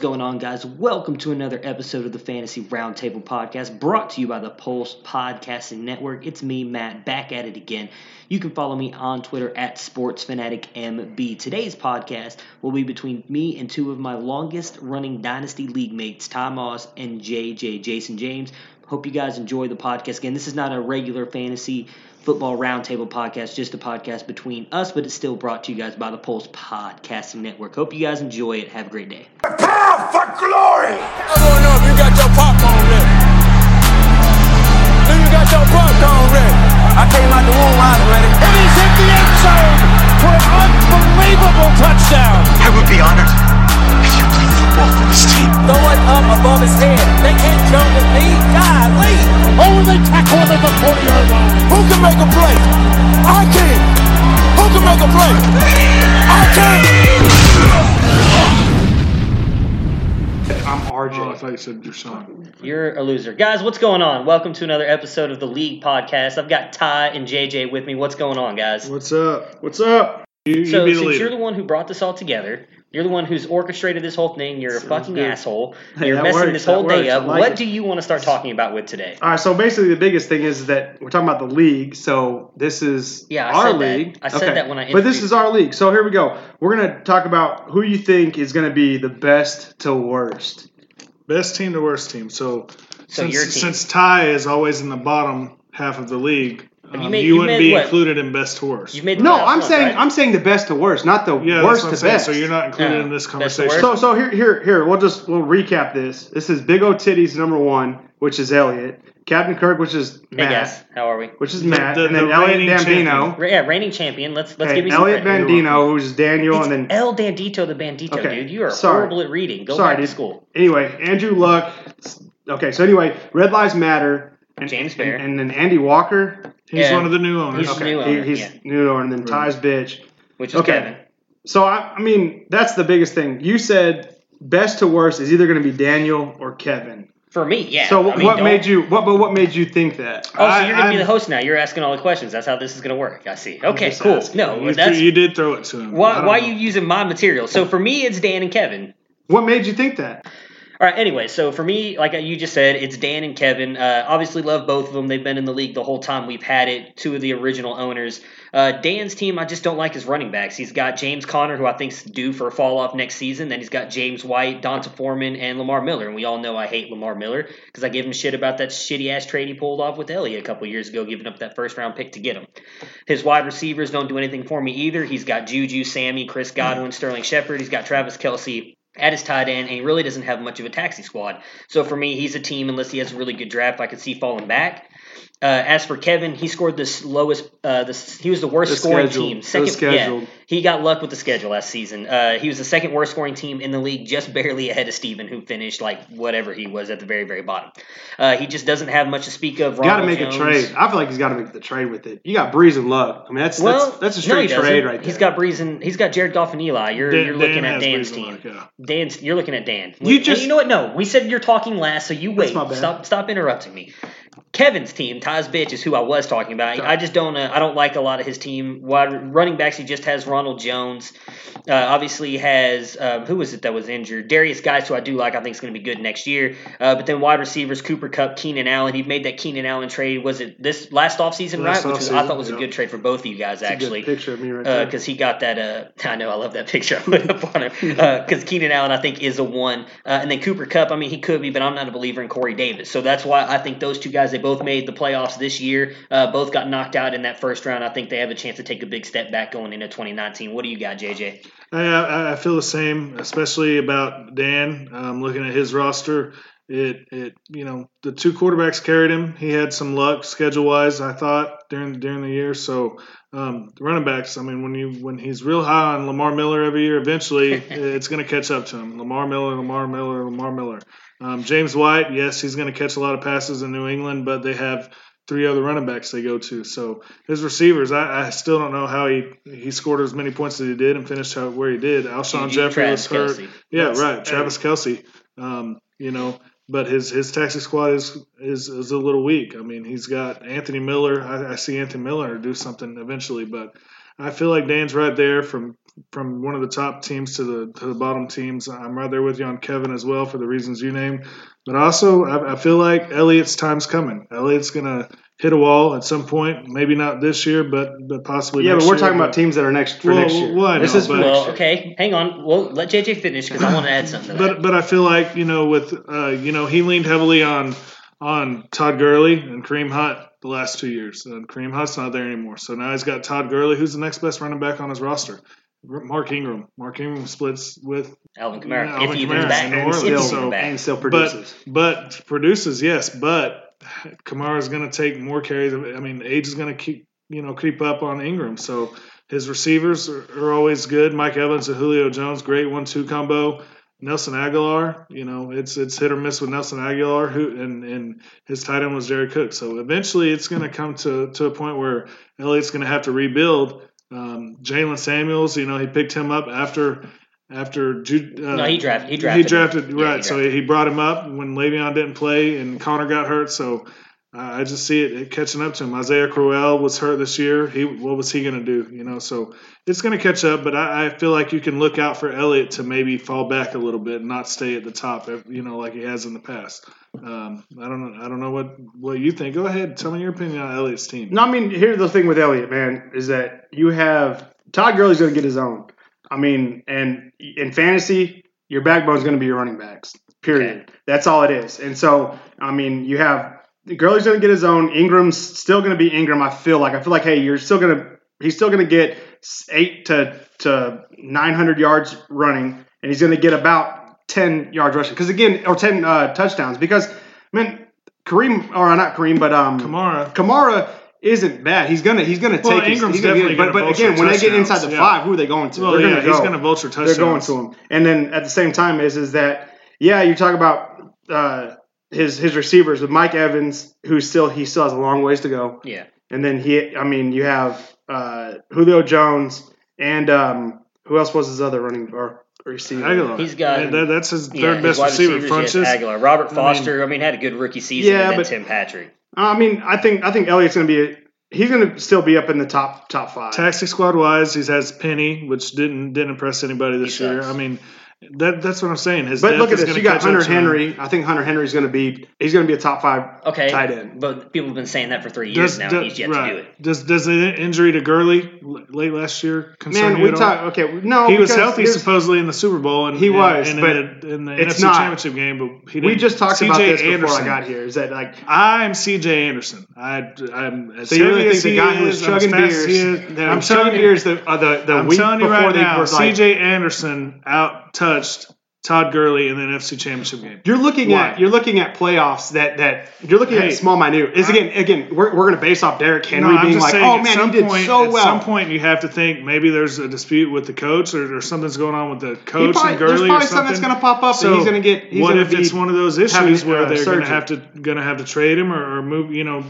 going on, guys? Welcome to another episode of the Fantasy Roundtable Podcast, brought to you by the Pulse Podcasting Network. It's me, Matt, back at it again. You can follow me on Twitter at SportsFanaticMB. Today's podcast will be between me and two of my longest running Dynasty League mates, Ty Moss and JJ Jason James. Hope you guys enjoy the podcast. Again, this is not a regular fantasy football roundtable podcast, just a podcast between us, but it's still brought to you guys by the Pulse Podcasting Network. Hope you guys enjoy it. Have a great day. Prepare for glory! I don't know if you got your popcorn ready. Do you got your popcorn ready? I came out the womb, I was ready. And he's hit the end zone for an unbelievable touchdown. I would be honored if you played football for team. Throw it up above his head. They can't jump with me. Golly. Oh, they tackle him at the 40 yard line. Who can make a play? I can. Who can make a play? I can. I'm RJ. Oh, I thought you said your son. You're a loser. Guys, what's going on? Welcome to another episode of the League Podcast. I've got Ty and JJ with me. What's going on, guys? What's up? What's up? You, you So, be the since leader. you're the one who brought this all together, you're the one who's orchestrated this whole thing, you're a fucking good. asshole, Hey, you're messing works, this that whole day works, up. like what it. do you want to start talking about with today? All right, so basically the biggest thing is that we're talking about the league. So this is Yeah, I our said that. league. I said that when I But this is our league. So here we go. We're gonna talk about who you think is gonna be the best to worst. Best team to worst team. So, So since, your team. since Ty is always in the bottom half of the league, you um, made- you you wouldn't made be what? included in best to worst. You've made No, I'm once, saying right? I'm saying the best to worst, not the yeah, worst that's what I'm to saying. best. So you're not included Yeah. in this conversation. So so here here here we'll just we'll recap this. This is Big O Titties number one, which is Elliot. Captain Kirk, which is Matt. Hey Matt, guys, how are we? which is Matt, the- and then the Elliot Bandino. Bambino. Ra- Yeah, reigning champion. Let's let's Okay, give you some Elliot credit. Bandino, who's Daniel, It's and then El Dandito the Bandito, Okay, dude. You are sorry. horrible at reading. Go Sorry, back to dude. school. Anyway, Andrew Luck. Okay, so anyway, Red Lives Matter. And, James Fair. And, and then Andy Walker. He's Yeah. one of the new owners. He's Okay, new he- owner, he's yeah. new owner. And then Ty's bitch. Which is Okay. Kevin. So, I, I mean, that's the biggest thing. You said best to worst is either going to be Daniel or Kevin. For me, yeah. So, I mean, what don't- made you, what, but what made you think that? Oh, so I- you're gonna be I'm- the host now. You're asking all the questions. That's how this is gonna work. I see. Okay, cool. asking. No, you, that's you did throw it to him. Why. don't Why know. you using my material? So for me, it's Dan and Kevin. What made you think that? All right. Anyway, so for me, like you just said, it's Dan and Kevin. Uh, obviously, love both of them. They've been in the league the whole time we've had it. Two of the original owners. Uh, Dan's team, I just don't like his running backs. He's got James Conner, who I think's due for a fall off next season. Then he's got James White, D'Onta Foreman, and Lamar Miller. And we all know I hate Lamar Miller because I give him shit about that shitty ass trade he pulled off with Elliott a couple years ago, giving up that first round pick to get him. His wide receivers don't do anything for me either. He's got Juju, Sammy, Chris Godwin, Sterling Shepard. He's got Travis Kelce at his tight end, and he really doesn't have much of a taxi squad. So for me, he's a team unless he has a really good draft. I could see falling back. Uh, as for Kevin, he scored the lowest. Uh, the, he was the worst The scoring schedule. team. Second, yeah, he got luck with the schedule last season. Uh, he was the second worst scoring team in the league, just barely ahead of Steven, who finished like whatever he was at the very, very bottom. Uh, he just doesn't have much to speak of. Got to make Jones, a trade. I feel like he's got to make the trade with it. You got Brees and Luck. I mean, that's Well, that's, that's a no, straight doesn't. trade right there. He's got Brees and he's got Jared Goff and Eli. You're Dan- you're looking Dan at Dan's team. Luck, yeah. Dan's you're looking at Dan. You just- you know what? No, we said you're talking last, so you wait. Stop stop interrupting me. Kevin's team, Ty's bitch, is who I was talking about. I just don't. Uh, I don't like a lot of his team. Wide running backs, he just has Ronald Jones. Uh, obviously, has um, who was it that was injured? Derrius Guice, who I do like. I think is going to be good next year. Uh, but then wide receivers, Cooper Kupp, Keenan Allen. He made that Keenan Allen trade. Was it this last offseason, Last right? Which was, I thought was a good trade for both of you guys, That's a good actually picture of me right there. because he got that. Uh, I know I love that picture I put up on him because Keenan Allen I think is a one, uh, and then Cooper Kupp. I mean he could be, but I'm not a believer in Corey Davis. So that's why I think those two guys they both made the playoffs this year. Uh, both got knocked out in that first round. I think they have a chance to take a big step back going into 2019. What do you got, JJ? I, I feel the same, especially about Dan. Um, looking at his roster, it it you know the two quarterbacks carried him. He had some luck schedule wise, I thought during during the year. So um, the running backs, I mean, when you when he's real high on Lamar Miller every year, eventually it's going to catch up to him. Lamar Miller, Lamar Miller, Lamar Miller. Um, James White, yes, he's going to catch a lot of passes in New England, but they have three other running backs they go to. So his receivers, I, I still don't know how he he scored as many points as he did and finished how, where he did. Alshon Jeffery Travis was hurt. Kelce. Yeah, That's- right. Travis Kelce. Um, you know, but his his taxi squad is, is is a little weak. I mean, he's got Anthony Miller. I, I see Anthony Miller do something eventually, but I feel like Dan's right there from from one of the top teams to the to the bottom teams. I'm right there with you on Kevin as well for the reasons you named. But also, I, I feel like Elliott's time's coming. Elliott's gonna hit a wall at some point. Maybe not this year, but but possibly. Yeah, next but we're year, talking about teams that are next for Well, next year. well, I this know, is for but- next Well, year. okay, hang on. Well, let JJ finish because I want to add something. To that. But but I feel like you know with uh, you know he leaned heavily on on Todd Gurley and Kareem Hunt the last two years, and Kareem Hunt's not there anymore. So now he's got Todd Gurley, who's the next best running back on his roster. R- Mark Ingram. Mark Ingram splits with Alvin Kamara, Yeah, if Alvin he even Kamara back, in New if Orleans, he's still, even back. and still but produces. but produces yes, but Kamara is going to take more carries. I mean, age is going to keep you know creep up on Ingram, so his receivers are, are always good. Mike Evans and Julio Jones, great one-two combo. Nelson Agholor, you know, it's it's hit or miss with Nelson Agholor, who and and his tight end was Jared Cook. So eventually, it's going to come to to a point where Elliott's going to have to rebuild. Um, Jaylen Samuels, you know, he picked him up after after Ju- uh, No, he drafted. He drafted. he him. drafted Yeah, right, he so he brought him up when Le'Veon didn't play and Conner got hurt. So I just see it, it catching up to him. Isaiah Crowell was hurt this year. He what was he going to do? You know, so it's going to catch up. But I, I feel like you can look out for Elliott to maybe fall back a little bit and not stay at the top. You know, like he has in the past. Um, I don't know. I don't know what what you think. Go ahead, tell me your opinion on Elliott's team. No, I mean, here's the thing with Elliott, man, is that you have Todd Gurley's going to get his own. I mean, and in fantasy, your backbone's going to be your running backs. Period. Okay. That's all it is. And so, I mean, you have Gurley's going to get his own. Ingram's still going to be Ingram. I feel like. I feel like, hey, you're still going to. He's still going to get eight to to nine hundred yards running, and he's going to get about ten yards rushing. Because again, or ten uh, touchdowns. Because I mean, Kareem or not Kareem, but um, Kamara. Kamara isn't bad. He's gonna he's gonna Well, take. his- Ingram's he's gonna get, but, but again, when they get inside the yeah. five, who are they going to? Well, They're yeah, gonna he's go. going to vulture They're going to him. And then at the same time is is that yeah, you talk about uh, his his receivers with Mike Evans, who still he still has a long ways to go. Yeah. And then he, I mean, you have uh, Julio Jones and um, who else was his other running or receiver? Agholor. He's got- Yeah, that, that's his third Yeah, best wide receiver. receivers, Funchess. yes, Agholor, Robert I mean- Foster. I mean, had a good rookie season, Yeah, and then but- Tim Patrick. I mean, I think I think Elliott's gonna be. A, he's gonna still be up in the top top five. Taxi squad wise, he has Penny, which didn't didn't impress anybody this He year. sucks. I mean, that that's what I'm saying. His But look at this. You got Hunter to him. Henry. I think Hunter Henry's going to be. He's going to be a top five Okay, tight end. but people have been saying that for three years now, and he's yet right. to do it. Does does the injury to Gurley late last year concern Man, you we at all? talk. Okay, no, He was healthy supposedly in the Super Bowl, and He was, and but in the, in the it's NFC not. Championship game. But he We didn't. just talked about this before Anderson. I got here. Is that like? I'm CJ Anderson. I, I'm as So you really think as the guy who is, was chugging beers, he is. that I'm chugging beers the uh, the, the week before they were like, CJ Anderson out touched Todd Gurley in the NFC Championship game. You're looking Why? at you're looking at playoffs that that you're looking Hey, at small minute. Is again again we're, we're going to base off Derrick Henry No, being like, saying, oh man, some he did point, so well. at some point, you have to think maybe there's a dispute with the coach, or, or something's going on with the coach probably- and there's Gurley, probably or something something that's going to pop up, So and he's going to get. He's what if it's one of those issues having, where uh, they're going to have to going to have to trade him or, or move, you know,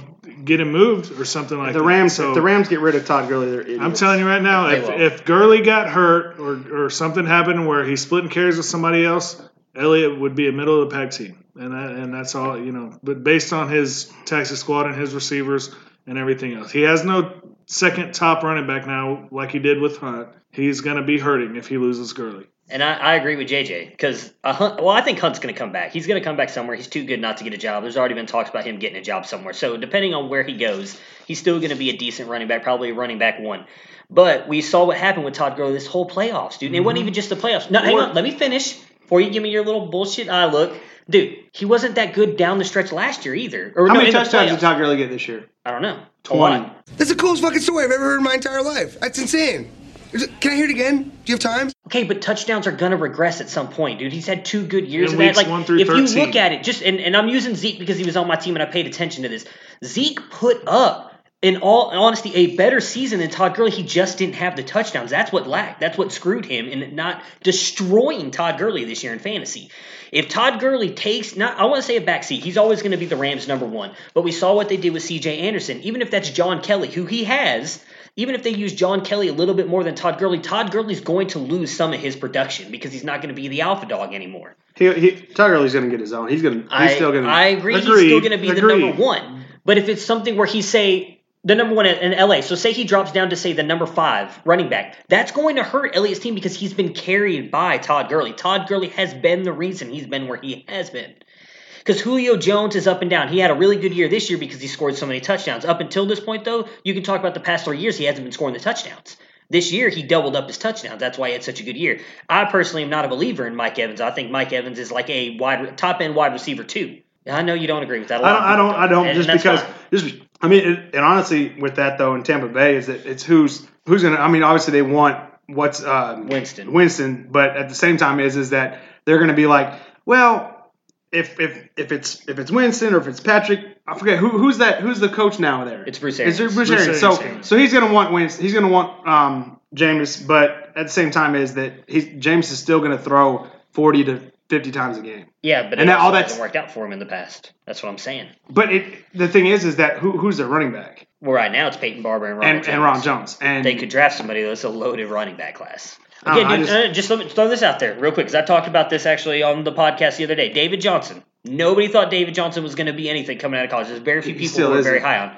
get him moved or something like the that. Rams? So if the Rams get rid of Todd Gurley, they're idiots. I'm telling you right now, if, will. if Gurley got hurt or, or something happened where he's splitting carries with somebody else, Elliott would be a middle of the pack team, and that, and that's all you know. But based on his taxi squad and his receivers and everything else, he has no second top running back now like he did with Hunt. He's going to be hurting if he loses Gurley. And I, I agree with JJ because uh, well, I think Hunt's going to come back. He's going to come back somewhere. He's too good not to get a job. There's already been talks about him getting a job somewhere. So depending on where he goes, he's still going to be a decent running back, probably a running back one. But we saw what happened with Todd Gurley this whole playoffs, dude. And it wasn't mm-hmm. even just the playoffs. No, hang on, let me finish before you give me your little bullshit eye look, dude. He wasn't that good down the stretch last year either. Or How no, many in the touchdowns did playoffs. Todd Gurley get this year? I don't know. 20. That's the coolest fucking story I've ever heard in my entire life. That's insane. Is it- Can I hear it again? Do you have time? Okay, but touchdowns are gonna regress at some point, dude. He's had two good years In of that. Like, one through if you look at it, just and, and I'm using Zeke because he was on my team and I paid attention to this. Zeke put up, in all honesty, a better season than Todd Gurley. He just didn't have the touchdowns. That's what lacked. That's what screwed him in not destroying Todd Gurley this year in fantasy. If Todd Gurley takes, not I want to say a backseat, he's always going to be the Rams' number one. But we saw what they did with C.J. Anderson. Even if that's John Kelly, who he has, even if they use John Kelly a little bit more than Todd Gurley, Todd Gurley's going to lose some of his production because he's not going to be the alpha dog anymore. He, he, Todd Gurley's going to get his own. He's going. to He's I, still going. I agree. he's still going to be the number one. But if it's something where he say the number one in LA. So say he drops down to say the number five running back. That's going to hurt Elliott's team because he's been carried by Todd Gurley. Todd Gurley has been the reason he's been where he has been. Because Julio Jones is up and down. He had a really good year this year because he scored so many touchdowns. Up until this point, though, you can talk about the past three years. He hasn't been scoring the touchdowns. This year, he doubled up his touchdowns. That's why he had such a good year. I personally am not a believer in Mike Evans. I think Mike Evans is like a wide top end wide receiver too. I know you don't agree with that. A I don't. I don't. I don't. and Just because. fine. Just. I mean, it, and honestly, with that though, in Tampa Bay, is that it's who's who's gonna. I mean, obviously they want what's uh, Winston. Winston, but at the same time, is is that they're gonna be like, well, if if if it's if it's Winston or if it's Patrick, I forget who who's that. Who's the coach now there? It's Bruce It's Arians. Bruce Bruce Arians. Arians. So so he's gonna want Winston. He's gonna want um Jameis, but at the same time, is that he's James is still gonna throw forty to fifty times a game. Yeah, but it And that- all that's- hasn't worked out for him in the past. That's what I'm saying. But it the thing is, is that who who's their running back? Well, right now it's Peyton Barber and Ronald and, Jones. and Ron Jones. And They could draft somebody that's a loaded running back class. Again, know, dude, just- uh, just, let me throw this out there real quick because I talked about this actually on the podcast the other day. David Johnson. Nobody thought David Johnson was going to be anything coming out of college. There's very few people who are isn't. very high on.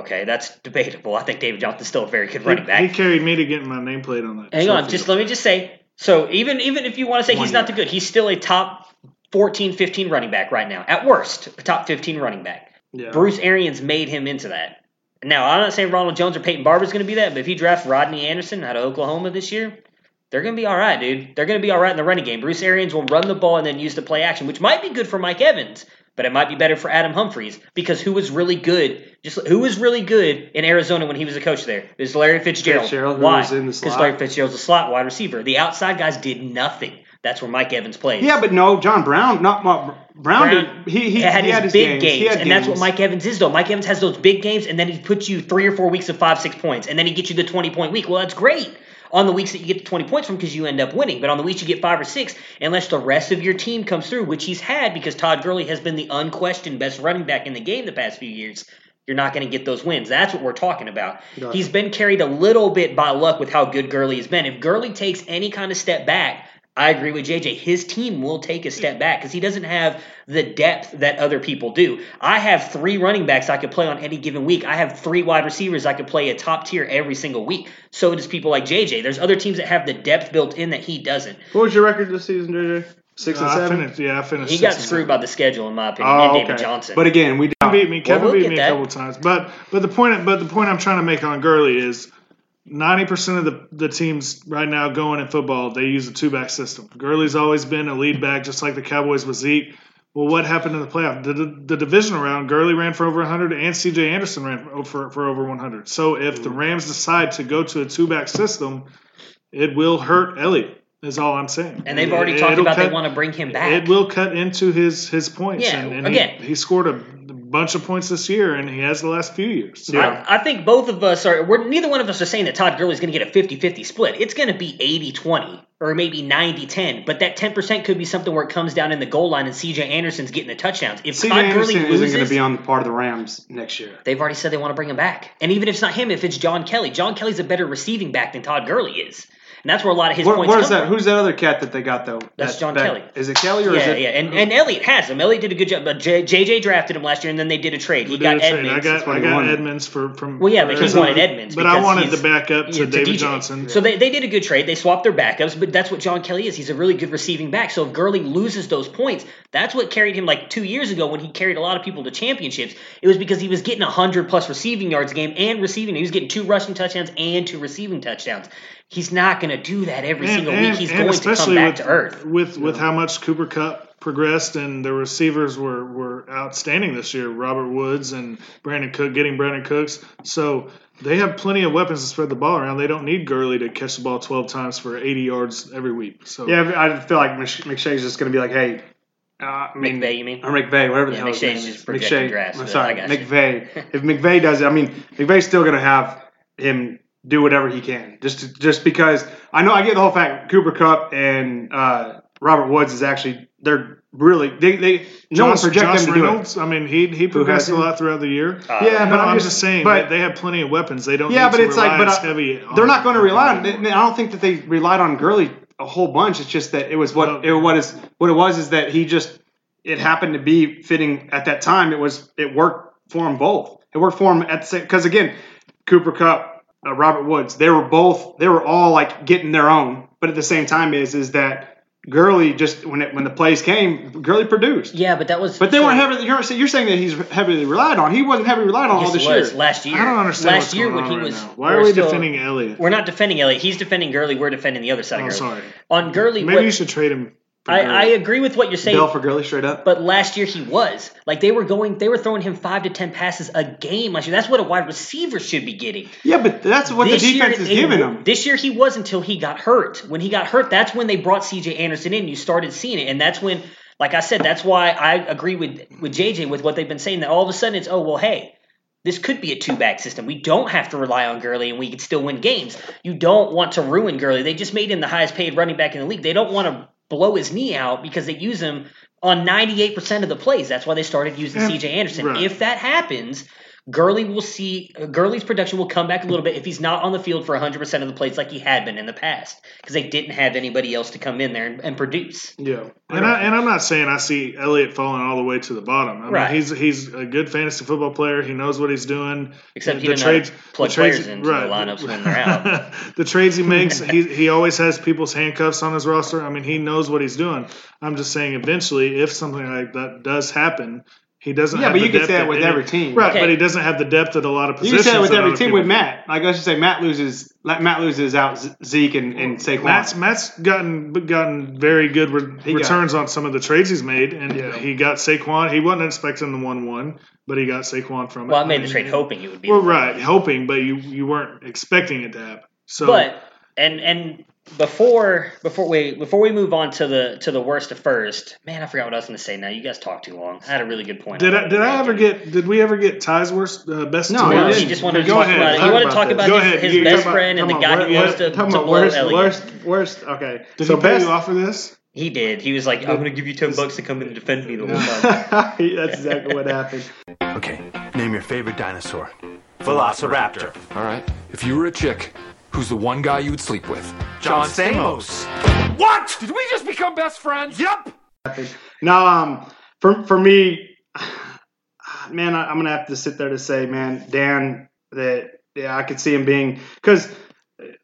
Okay, that's debatable. I think David Johnson's still a very good running back. he carried me to getting my nameplate on that. Hang on, just let me just say. So even even if you want to say One he's not the good, he's still a top 14, 15 running back right now. At worst, a top 15 running back. Yeah. Bruce Arians made him into that. Now, I'm not saying Ronald Jones or Peyton Barber's going to be that, but if he drafts Rodney Anderson out of Oklahoma this year, they're going to be all right, dude. They're going to be all right in the running game. Bruce Arians will run the ball and then use the play action, which might be good for Mike Evans, but it might be better for Adam Humphries because who was really good? Just who was really good in Arizona when he was a coach there? It was Larry Fitzgerald. Fitzgerald, Why? was in the Because. Larry Fitzgerald's a slot wide receiver. The outside guys did nothing. That's where Mike Evans plays. Yeah, but no, John Brown, not Brown. Brown did, he he, had he his had his big games. Games, and that's what. Mike Evans is, though. Mike Evans has those big games, and then he puts you three or four weeks of five, six points, and then he gets you the twenty point week. Well, that's great on the weeks that you get the twenty points from because you end up winning. But on the weeks you get five or six, unless the rest of your team comes through, which he's had because Todd Gurley has been the unquestioned best running back in the game the past few years. You're not going to get those wins. That's what we're talking about. Gotcha. He's been carried a little bit by luck with how good Gurley has been. If Gurley takes any kind of step back, I agree with JJ. His team will take a step back because he doesn't have the depth that other people do. I have three running backs I could play on any given week. I have three wide receivers I could play a top tier every single week. So does people like JJ. There's other teams that have the depth built in that he doesn't. What was your record this season, JJ? Six and Uh, I seven. finished, yeah, I finished. He six got and screwed seven. by the schedule, in my opinion, Oh, and okay. Johnson. But again, we Kevin beat me. Kevin we'll beat get me that. a couple times, but but the point but the point I'm trying to make on Gurley is ninety percent of the the teams right now going in football they use a two back system. Gurley's always been a lead back, just like the Cowboys with Zeke. Well, what happened in the playoff? The, the, the division round, Gurley ran for over 100, and C.J. Anderson ran for, for over 100. So if the Rams decide to go to a two back system, it will hurt Elliott. Is all I'm saying. and they've already It- talked it'll about they want to bring him back. it will cut into his his points. Yeah, and, and again- he, he scored a bunch of points this year, and he has the last few years. So Yeah. I, I think both of us are, we're, neither one of us are saying that Todd Gurley's going to get a 50 50 split. It's going to be 80 20 or maybe 90 10, but that 10% could be something where it comes down in the goal line and CJ Anderson's getting the touchdowns. If C.J. Todd Gurley Anderson isn't going to be on the part of the Rams next year. they've already said they want to bring him back. And even if it's not him, if it's John Kelly, John Kelly's a better receiving back than Todd Gurley is. And that's where a lot of his What, points what come that? from. Who's that other cat that they got though? That's That- John that- Kelly. Is it Kelly or is it? yeah, and, and Elliott has him. Elliott did a good job, but J, JJ drafted him last year, and then they did a trade. He we got did a trade. Edmonds. I got I got. Edmonds for from. Well, yeah, but he for- wanted Edmonds But I because wanted he's- the backup to Yeah, David DJ. Johnson. So they, they did a good trade. They swapped their backups, but that's what John Kelly is. He's a really good receiving back. So if Gurley loses those points, that's what carried him like two years ago when he carried a lot of people to championships. It was because he was getting 100 plus receiving yards a game and receiving. He was getting two rushing touchdowns and two receiving touchdowns. He's not going to do that every single week. He's going to come back with, to earth. With with how much Cooper Kupp progressed and the receivers were, were outstanding this year. Robert Woods and Brandin Cook getting Brandin Cooks. So they have plenty of weapons to spread the ball around. They don't need Gurley to catch the ball 12 times for 80 yards every week. So Yeah, I feel like Mc- McShay's just going to be like, hey, uh, I mean, McVay, you mean? or McVay, whatever the Yeah, hell his McShay's name is. McShay. grass, I'm sorry, I got. McVay. if McVay does it, I mean, McVay's still going to have him do whatever he can, just to, just because I know I get the whole fact Cooper Kupp and uh, Robert Woods is actually they're really they they no one project Josh them to do it. Reynolds, I mean, he he progressed a lot throughout the year. Uh, Yeah, No, but I'm, I'm just, saying but they have plenty of weapons. They don't. Yeah, need but to it's like, but I- heavy they're not going to rely on. anymore. I don't think that they relied on Gurley a whole bunch. It's just that it was what it, what is what it was is that he just it happened to be fitting at that time. It was it worked for them both. It worked for him at the same because again, Cooper Kupp, uh, Robert Woods, they were both they were all like getting their own, but at the same time is is that Gurley just when it when the plays came, Gurley produced. Yeah, but that was But they so- weren't heavily. You're, you're saying that he's heavily relied on. He wasn't heavily relied on Yes, all this he was year. last year. I don't understand Last what's year going when on he right was. now. Why we're are we still- defending Elliott? We're not defending Elliott. He's defending Gurley. We're defending the other side Oh, of Gurley. sorry. On Gurley, Maybe what- you should trade him. I, I agree with what you're saying. Bill for Gurley straight up. But last year he was like they were going, they were throwing him five to ten passes a game last year. That's what a wide receiver should be getting. Yeah, but that's what This the defense year, is giving him. This year he was until he got hurt. When he got hurt, that's when they brought C.J. Anderson in. You started seeing it, and that's when, like I said, that's why I agree with with JJ with what they've been saying. That all of a sudden it's oh well, hey, this could be a two back system. We don't have to rely on Gurley, and we can still win games. You don't want to ruin Gurley. They just made him the highest paid running back in the league. They don't want to blow his knee out because they use him on 98% of the plays. That's why they started using Yeah, C.J. Anderson. right. If that happens, Gurley will see uh, Gurley's production will come back a little bit if he's not on the field for 100% of the plays like he had been in the past because they didn't have anybody else to come in there and, and produce. Yeah, And, I, and I'm not saying I see Elliott falling all the way to the bottom. I mean, Right. he's he's a good fantasy football player. He knows what he's doing. Except he The didn't know how to trades- plug the trades- players into the lineups when they're out. the trades he makes, he he always has people's handcuffs on his roster. I mean, he knows what he's doing. I'm just saying, eventually, if something like that does happen, he doesn't. Yeah, have but the you can say that with any- every team. right? Okay. But he doesn't have the depth at a lot of positions. you can say that with every team people with do. Matt. Like I should say Matt loses. like, Matt loses out Zeke and, and Saquon. Matt's Matt's gotten gotten very good re- returns on some of the trades he's made, and Yeah. he got Saquon. He wasn't expecting the one one, but he got Saquon from it. Well, I made the trade hoping it would be. Well, the right, hoping, but you you weren't expecting it to happen. So, But and and before before we before we move on to the to the worst of first, man, I forgot what I was going to say. Now you guys talked too long. I had a really good point. did I did I ever get? Did we ever get Ty's worst uh, best? No, two he No, worst? he didn't. just wanted to Go talk ahead, about it. He talk wanted to talk this. about Go his, ahead. his You- best come on, friend and the guy on, who wants to, worst, to come blow worst, Elliott. worst, worst. Okay, Did so he pay best. you off for this? He did. He was like, "I'm going to give you ten bucks to come in and defend me the whole time." That's exactly what happened. Okay, name your favorite dinosaur. Velociraptor. All right. If you were a chick, who's the one guy you would sleep with? John Stamos. What? Did we just become best friends? Yep. No, um, for for me, man, I, I'm gonna have to sit there to say, man, Dan, that yeah, I could see him being because,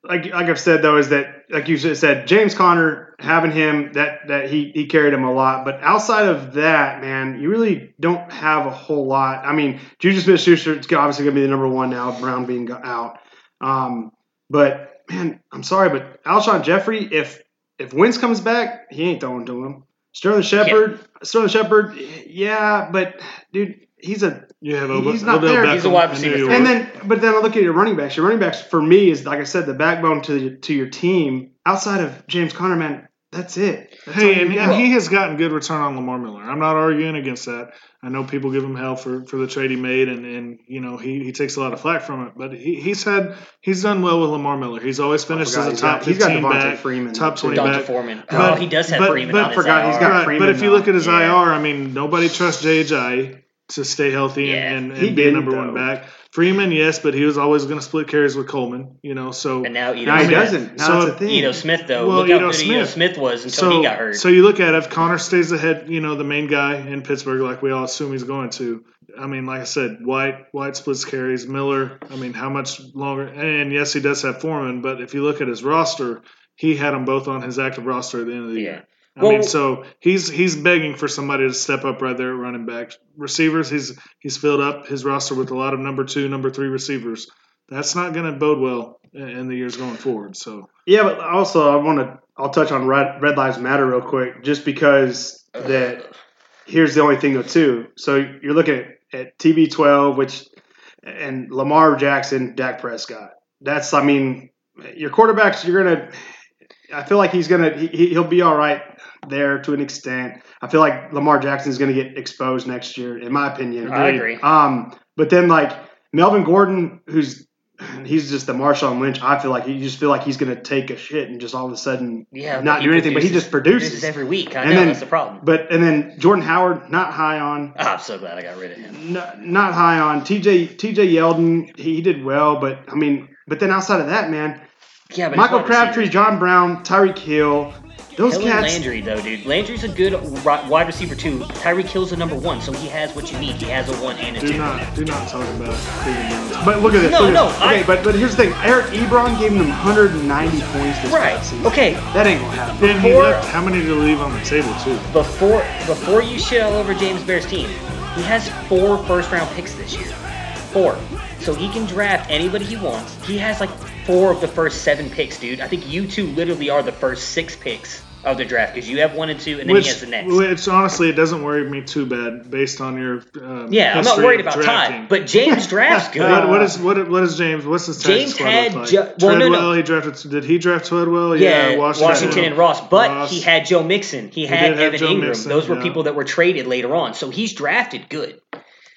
like like I've said though, is that like you said, James Conner having him that that he he carried him a lot, but outside of that, man, you really don't have a whole lot. I mean, Juju Smith-Schuster is obviously gonna be the number one now, Brown being out, um, but man, I'm sorry, but Alshon Jeffery, if if Wentz comes back, he ain't throwing to him. Sterling Shepard, Sterling Shepard, yeah, but dude, he's a You have He's Odell not there. Beckham. He's a wide receiver and then but then I look at your running backs. Your running backs for me is like I said, the backbone to to your team. Outside of James Conner, man, that's it. That's Hey, and, and he has gotten good return on Lamar Miller. I'm not arguing against that. I know people give him hell for, for the trade he made, and, and you know he, he takes a lot of flack from it. But he, he's had he's done well with Lamar Miller. He's always finished forgot as a he's top got- he's got 15 Devonta back, Freeman, top 20 D'Onta back. Foreman. But- oh, he does have but- Freeman but on his forgot he's IR. got Freeman but if you look at his Yeah. IR, I mean, nobody trusts JJ to stay healthy Yeah. and, and, He and be a didn't, number one back. Freeman, yes, but he was always going to split carries with Coleman. You know, so And now Ito now he Smith. doesn't. Now So- that's the thing. Ito Smith though. Well, Look how Ito good Ito Smith. Smith was until so, he got hurt. So you look at it, if Conner stays ahead, you know, the main guy in Pittsburgh, like we all assume he's going to. I mean, like I said, White, White splits carries, Miller. I mean, how much longer? And yes, he does have Foreman, but if you look at his roster, he had them both on his active roster at the end of the Yeah. year. I Well- mean, so he's he's begging for somebody to step up right there at running back. Receivers, he's he's filled up his roster with a lot of number two, number three receivers. That's not going to bode well in- the years going forward. So Yeah, but also I want to. I'll touch on Red, Red Lives Matter real quick, just because that. Here's the only thing though too. So you're looking at, at TB12, which and Lamar Jackson, Dak Prescott. That's I mean, your quarterbacks. You're gonna. I feel like he's gonna. He, he'll be all right there to an extent. I feel like Lamar Jackson is gonna get exposed next year, in my opinion. I agree. Um, but then like Melvin Gordon, who's he's just the Marshawn Lynch. I feel like you just feel like he's gonna take a shit and just all of a sudden yeah, not do anything, but he produces- just produces. every week. I And know then- that's the problem. But and then Jordan Howard, not high on, Oh, I'm so glad I got rid of him. not, not high on. TJ TJ Yeldon, he, he did well, but I mean, but then outside of that, man, Yeah, but Michael Crabtree. John Brown, Tyreek Hill, Those Helen cats. Landry, though, dude. Landry's a good wide receiver, too. Tyreek Hill's a number one, so he has what you need. He has a one and a Do two. not do not talk about Cleveland Browns. But look at this. No, no, this. I- Okay, but but here's the thing. Eric Ebron gave them 190 points this Right. season. Okay. That ain't gonna happen. And he Before- left, how many did he leave on the table too? Before before you shit all over James Bear's team, he has four first round picks this year. Four. So he can draft anybody he wants. He has like four of the first seven picks, dude. I think you two literally are the first six picks of the draft because you have one and two, and then Which, he has the next. which honestly, it doesn't worry me too bad based on your. Um, yeah, I'm not worried about drafting. Ty, but James drafts good. What, what is what, what is James? What's his James had like? ju- well, no, Treadwell. no. He drafted. Did he draft Treadwell? Yeah, Washington, Washington, and Ross, but Ross. he had Joe Mixon. He had have Evan Joe Ingram. Mixon, Those were yeah. people that were traded later on. So he's drafted good.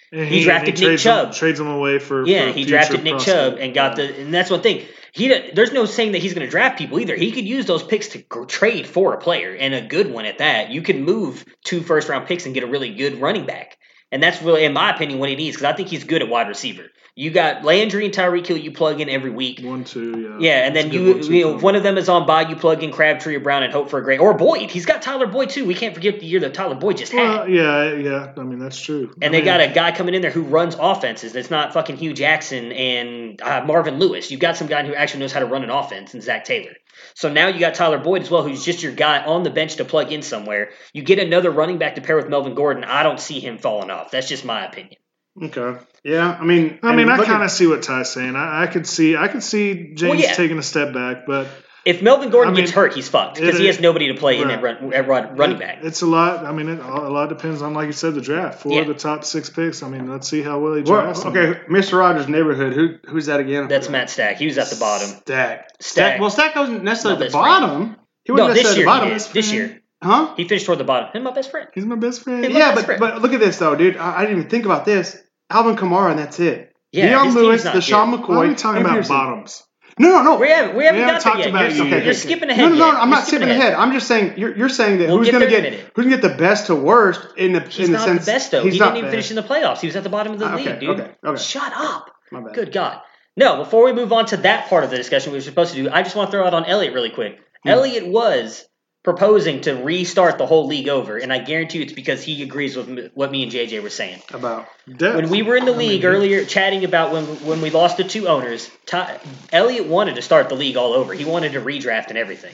And he drafted Nick trades Chubb. Him, trades him away for Yeah, for he drafted Nick prospect. Chubb and got the, and that's one thing. He there's no saying that he's going to draft people either. He could use those picks to trade for a player and a good one at that. You can move two first round picks and get a really good running back, and that's really, in my opinion, what he needs because I think he's good at wide receiver. You got Landry and Tyreek Hill. You plug in every week. One, two, yeah. Yeah, and then you, one, too, you know, one of them is on by, you plug in Crabtree or Brown and hope for a great or Boyd. He's got Tyler Boyd too. We can't forget the year that Tyler Boyd just had. Well, yeah, yeah. I mean, that's true. And I they got a guy coming in there who runs offenses. That's not fucking Hue Jackson and uh, Marvin Lewis. You've got some guy who actually knows how to run an offense, and Zac Taylor. So now you got Tyler Boyd as well, who's just your guy on the bench to plug in somewhere. You get another running back to pair with Melvin Gordon. I don't see him falling off. That's just my opinion. Okay. Yeah. I mean. I mean, I kind of see what Ty's saying. I, I could see, I could see James yeah. taking a step back, but If Melvin Gordon I mean, gets hurt, he's fucked because he has nobody to play in right. at, run, at run, running back. It's a lot. I mean, it, a lot depends on, like you said, the draft. Four Yeah. of the top six picks. I mean, let's see how well he Well, drafts. them. okay, Mr. Rogers' neighborhood. Who who's that again? That's Matt Stack. He was at the bottom. Stack. Stack. Well, Stack wasn't necessarily at the best friend. bottom. He wasn't this necessarily year. at the bottom. is. This year. Huh? He finished toward the bottom. Him, my best friend. He's my best friend. My Yeah, best but friend. but look at this though, dude. I, I didn't even think about this. Alvin Kamara, and that's it. Yeah, Dion Lewis, team's not Deshaun. McCoy. Why are we talking about Pearson. bottoms? No, no, no. We haven't, we haven't We haven't talked yet. about You're, you you're yet. skipping No, ahead. no, no. yet. I'm You're not skipping ahead. I'm just saying you're, you're saying that We'll who's going to there in a get who's going to get the best to worst in the He's in the not sense the best though. He's he not didn't even finish in the playoffs. He was at the bottom of the Ah, okay, league, dude. okay, okay. Shut up. My bad. Good God. No, before we move on to that part of the discussion we were supposed to do, I just want to throw out on Elliot really quick. Hmm. Elliott was proposing to restart the whole league over, and I guarantee you it's because he agrees with what me and JJ were saying. About Depth. When we were in the I mean, league earlier, chatting about when when we lost the two owners, Ty, Elliott wanted to start the league all over. He wanted to redraft and everything.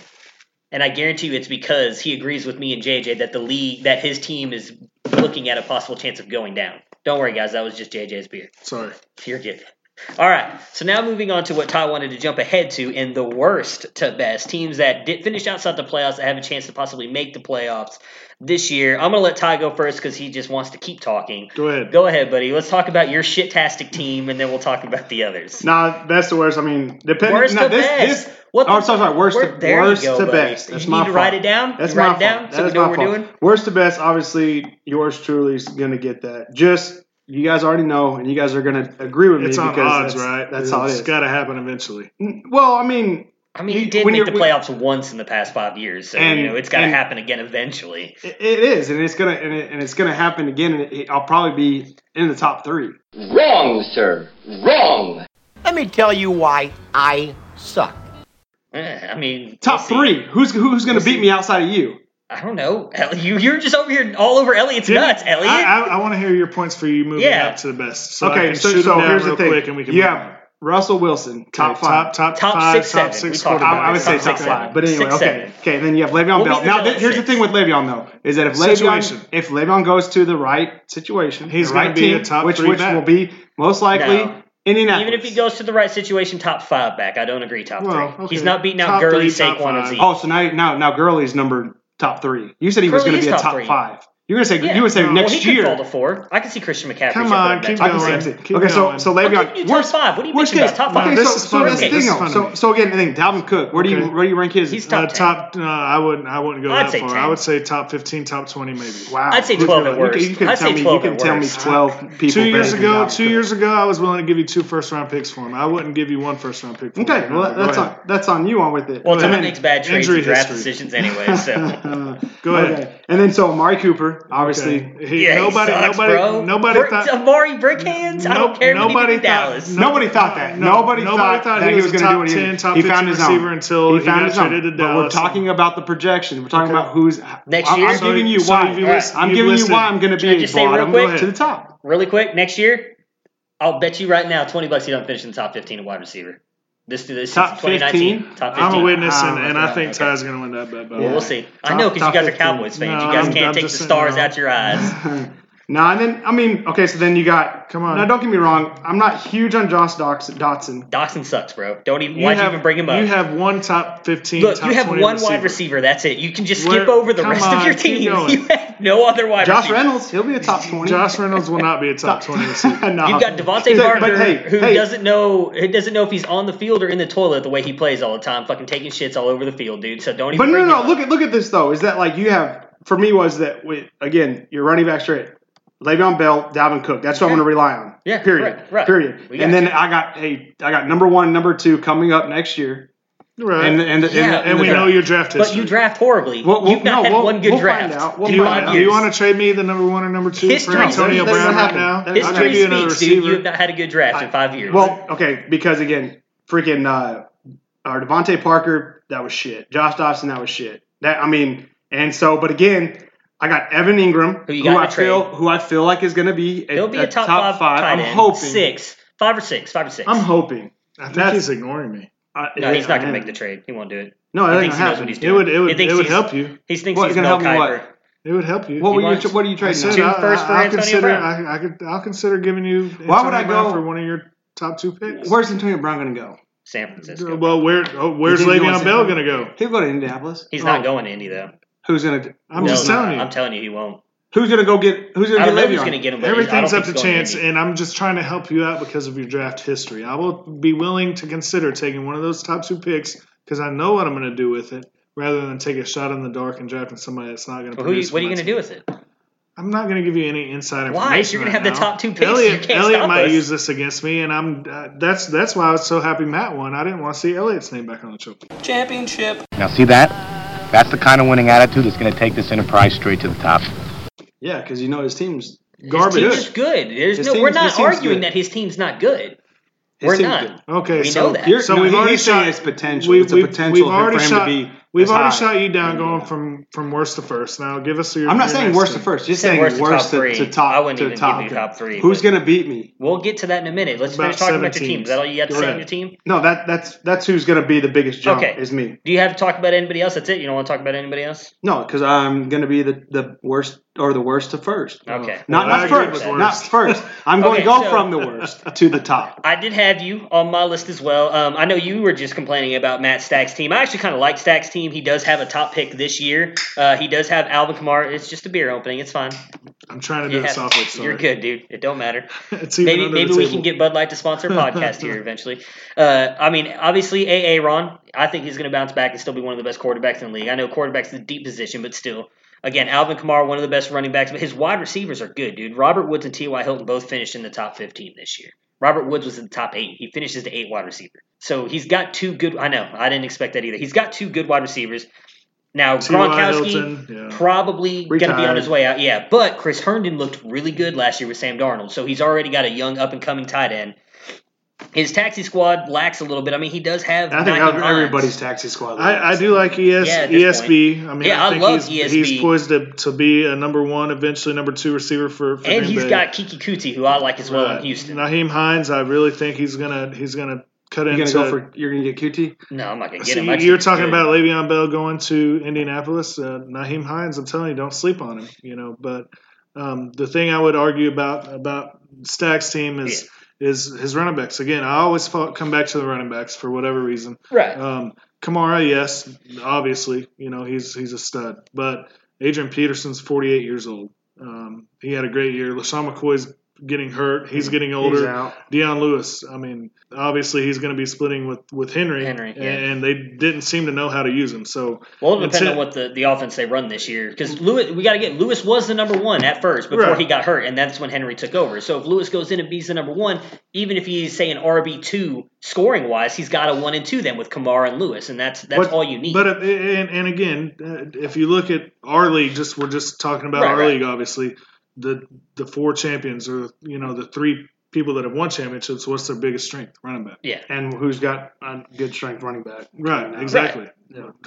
And I guarantee you it's because he agrees with me and JJ that the league that his team is looking at a possible chance of going down. Don't worry, guys. That was just JJ's beer. Sorry. You're good. All right. So now moving on to what Ty wanted to jump ahead to in the worst to best teams that did finish outside the playoffs that have a chance to possibly make the playoffs this year. I'm gonna let Ty go first because he just wants to keep talking. Go ahead. Go ahead, buddy. Let's talk about your shit-tastic team, and then we'll talk about the others. Nah, best to worst. I mean, depending. Worst to this, best. This, What oh, the- sorry, sorry. Worst to there worst go, to buddy. best. That's You my need to fault. write it down? That's You write my it down fault. so That we know what we're fault. doing? Worst to best. Obviously, yours truly is gonna get that. Just you guys already know, and you guys are gonna agree with me It's on odds, that's, right? That's how it It's is. got to happen eventually. Well, I mean, I mean, he You- did make you're- the when- playoffs once in the past five years, so And- you know it's got to happen again eventually. it, it is, and it's gonna and, it, and it's gonna happen again. And it, I'll probably be in the top three. Wrong, sir. Wrong. Let me tell you why I suck. Eh, I mean, Top we'll see. three. Who's who's gonna We'll beat see. me outside of you? I don't know. You you're just over here all over Elliot's Didn't- nuts, Elliot. I, I, I want to hear your points for you moving Yeah. up to the best. So okay, so, so down here's real the thing. quick and we can you move Russell Wilson, top Okay, five. top top, Top five, six, top seven. We six talked I, about quarterbacks. I would say Top top six, five, seven. but anyway, Six, okay, seven. okay. Then you have Le'Veon We'll Bell. Now, th- till here's the thing with Le'Veon though is that if Situation. Le'Veon if Le'Veon goes to the right situation, He's the gonna be team, a top which three which back. will be most likely No. Indianapolis. Even if he goes to the right situation, top five back. I don't agree. Top Well, three. okay. He's not beating out Top Gurley, three, top Saquon, or five. Zeke. Oh, so now now now Gurley's number top three. You said he was going to be a top top five. You're going to say Yeah. you would say No. well, next he could year. fall to four. I can see Christian McCaffrey. Come on, keep next I going. I can see. Keep okay, so going. so I'm Le'Veon giving top worst five. What are you worst about? case- Top five. Okay, This so, is so fun. This is though. So so again, I think Dalvin Cook. Where do you Okay. where do you rank his? He's Uh, top 10. top, no, I wouldn't. I wouldn't go I'd that say far. 10. I would say top fifteen, top twenty, maybe. Wow, I'd say 12 at worst. You can tell me. You can tell me twelve people. Two years ago, two years ago, I was willing to give you two first round picks for him. I wouldn't give you one first round pick. Okay, well that's on that's on you on with it. Well, Tom makes bad trades and draft decisions anyway. So Go ahead. And then so Amari Cooper, obviously. Okay. He- Yeah, he nobody, sucks, nobody, bro. nobody Brick- thought. Amari Brickhands. I don't care. Nobody Nobody thought. Dallas. no- Nobody thought that. no, nobody, thought, that he was, a going to do top what he 10, did. top He 15 found his receiver own. until he, found got his own. traded to But we're talking about the projection. We're talking Okay. about who's Next I'm, year? I'm giving you So why. you've Right. listed- I'm giving listed- you why I'm going to be I a just say real bottom quick? to the top. Really quick, next year, I'll bet you right now, twenty bucks, you don't finish in the top fifteen of wide receiver. This this Top 15? top fifteen. I'm a witness, Ah, and, and I think okay. Ty's going to win that bet. by Well, way. we'll see. I know because you top guys are Cowboys fans. No, you guys I'm- can't I'm take the just saying, stars no. out your eyes. No, and then I mean, okay, so then you got. Come on. Now, don't get me wrong. I'm not huge on Josh Doctson. Doctson. Dawson sucks, bro. Don't even. You Why'd you have- even bring him up? You have one top 15. Look, top you have 20 one receiver. wide receiver. That's it. You can just Where- skip over the come rest of your team. You have no other wide Josh receiver. Reynolds, he'll be a top 20. Josh Reynolds will not be a top 20 receiver. no. You've got DeVante So, Parker, but hey, who hey, doesn't know who doesn't know if he's on the field or in the toilet the way he plays all the time, fucking taking shits all over the field, dude. So don't even. But no, bring no, him no. Look at look at this though. Is that like you have for me was that with again your running back straight, Le'Veon Bell, Dalvin Cook. That's what I'm going to rely on. Yeah, Period. right, right. Period. We got And then you. I got hey, I got number one, number two coming up next year. Right. And and, Yeah, and, and we the- know your draft history. But you draft horribly. Well, well, You've not no, had we'll- one good we'll draft. find. We'll do you, find five out. do you want to trade me the number one or number two History for Antonio doesn't Brown right happen. now? That I'll give you another speaks, dude. You receiver. have not had a good draft in five years. Well, okay, because again, freaking uh, our DeVante Parker, that was shit. Josh Dawson, that was shit. That I mean, and so, but again, I got Evan Engram, Who you got I trade. feel, who I feel like is going to be a, he'll be a, top, five, tight I'm end. hoping. six, five or six, five or six. I'm hoping. I think That's- he's ignoring me. Uh, no, he's not going to make the trade. He won't do it. No, he think he knows what he's doing. It doing. would, it he would, it thinks would he's- help you. He thinks What, he's gonna Mel help me what? It would help you. What, were you, wants- what are you I trading? said Two? I, first for I, I'll Antonio consider. Brown. I, I could. I'll consider giving you. Why would I Brown go- for one of your top two picks? Where's Antonio Brown going to go? San Francisco. Well, where? Oh, where's You think he Le'Veon Bell going to go? He'll go to Indianapolis. He's Oh. not going to Indy though. Who's going to? I'm No, just no, telling you. I'm telling you, he won't. Who's going to go get? Who's going I to don't get know who's going to get him. Everything's up to think he's going chance, Indy. and I'm just trying to help you out because of your draft history. I will be willing to consider taking one of those top two picks because I know what I'm going to do with it, rather than take a shot in the dark and drafting somebody that's not going to Well, who you, what are you going my to do with it? I'm not going to give you any inside information. Why? You're gonna right have the top two picks, Elliot, you can't Elliot stop might us. use this against me, and I'm uh, that's that's why I was so happy Matt won. I didn't want to see Elliot's name back on the trophy. Championship. Now, see that? That's the kind of winning attitude that's going to take this enterprise straight to the top. Yeah, because you know his team's His garbage. team is good. There's His no. team's- we're not arguing good. that his team's not good. His we're not. good. Okay, We so know that. So no, we've he- already he's saying shot it's potential. We, It's a potential for him shot, to be We've already high. shot you down going from from worst to first. Now give us your. I'm not your saying next worst to first. Just Said saying worst worst, to top to, to top. I wouldn't to even top. give you top three, Who's going to beat me? We'll get to that in a minute. Let's About finish talking about seven your team. Is that all you got to say on your team? No, that that's that's who's going to be the biggest jump. Okay. Is me. Do you have to talk about anybody else? That's it. You don't want to talk about anybody else? No, because I'm going to be the, the worst or the worst to first. Okay. Not Well, I not first. Not first. I'm going Okay, to go so- from the worst to the top. I did have you on my list as well. Um, I know you were just complaining about Matt Stack's team. I actually kind of like Stack's team. He does have a top pick this year. Uh, he does have Alvin Kamara. It's just a beer opening. It's fine. I'm trying to do You it have- softly. Sorry. You're good, dude. It don't matter. It's even maybe maybe we table. can get Bud Light to sponsor a podcast here eventually. Uh, I mean, obviously, AA Ron. I think he's going to bounce back and still be one of the best quarterbacks in the league. I know quarterback's is the deep position, but still. Again, Alvin Kamara, one of the best running backs, but his wide receivers are good, dude. Robert Woods and T.Y. Hilton both finished in the top 15 this year. Robert Woods was in the top eight. He finished as the eight wide receiver. So he's got two good. I know. I didn't expect that either. He's got two good wide receivers. Now. Gronkowski Hilton, yeah. probably going to be on his way out. Yeah, but Chris Herndon looked really good last year with Sam Darnold, so he's already got a young up and coming tight end. His taxi squad lacks a little bit. I mean, he does have. I think Nyheim Hines. everybody's taxi squad. I, I do like ES, Yeah, at this ESB. I mean, Yeah, I I love he's, ESB. he's poised to, to be a number one, eventually number two receiver for. for and Green he's Bay. got Keke Coutee, who I like as well Right. in Houston. Nyheim Hines, I really think he's gonna he's gonna cut You're into. gonna go for. You're gonna get QT. No, I'm not going to get See, him. I just you're talking good. about Le'Veon Bell going to Indianapolis. Uh, Nyheim Hines, I'm telling you, don't sleep on him. You know, but um, the thing I would argue about about Stack's team is is his running backs. Again, I always come back to the running backs for whatever reason. right. Um, Kamara, yes, obviously, you know he's he's a stud. But Adrian Peterson's 48 years old. Um, he had a great year. LeSean McCoy's getting hurt. He's getting He's older. out. Dion Lewis. I mean, obviously he's going to be splitting with with Henry. Henry, yeah. and they didn't seem to know how to use him. So Well, it'll depend on what the, the offense they run this year. Because Lewis, we got to get Lewis was the number one at first before Right. he got hurt, and that's when Henry took over. So if Lewis goes in and beats the number one, even if he's say an RB two scoring wise, he's got a one and two then with Kamara and Lewis, and that's that's But- all you need. But if, and, and again, uh, if you look at our league, just we're just talking about Right, our right. league. Obviously, the the four champions or you know the three people that have won championships. What's their biggest strength? Running back. yeah. And who's got a good strength running back? Right. now. Exactly. Yeah.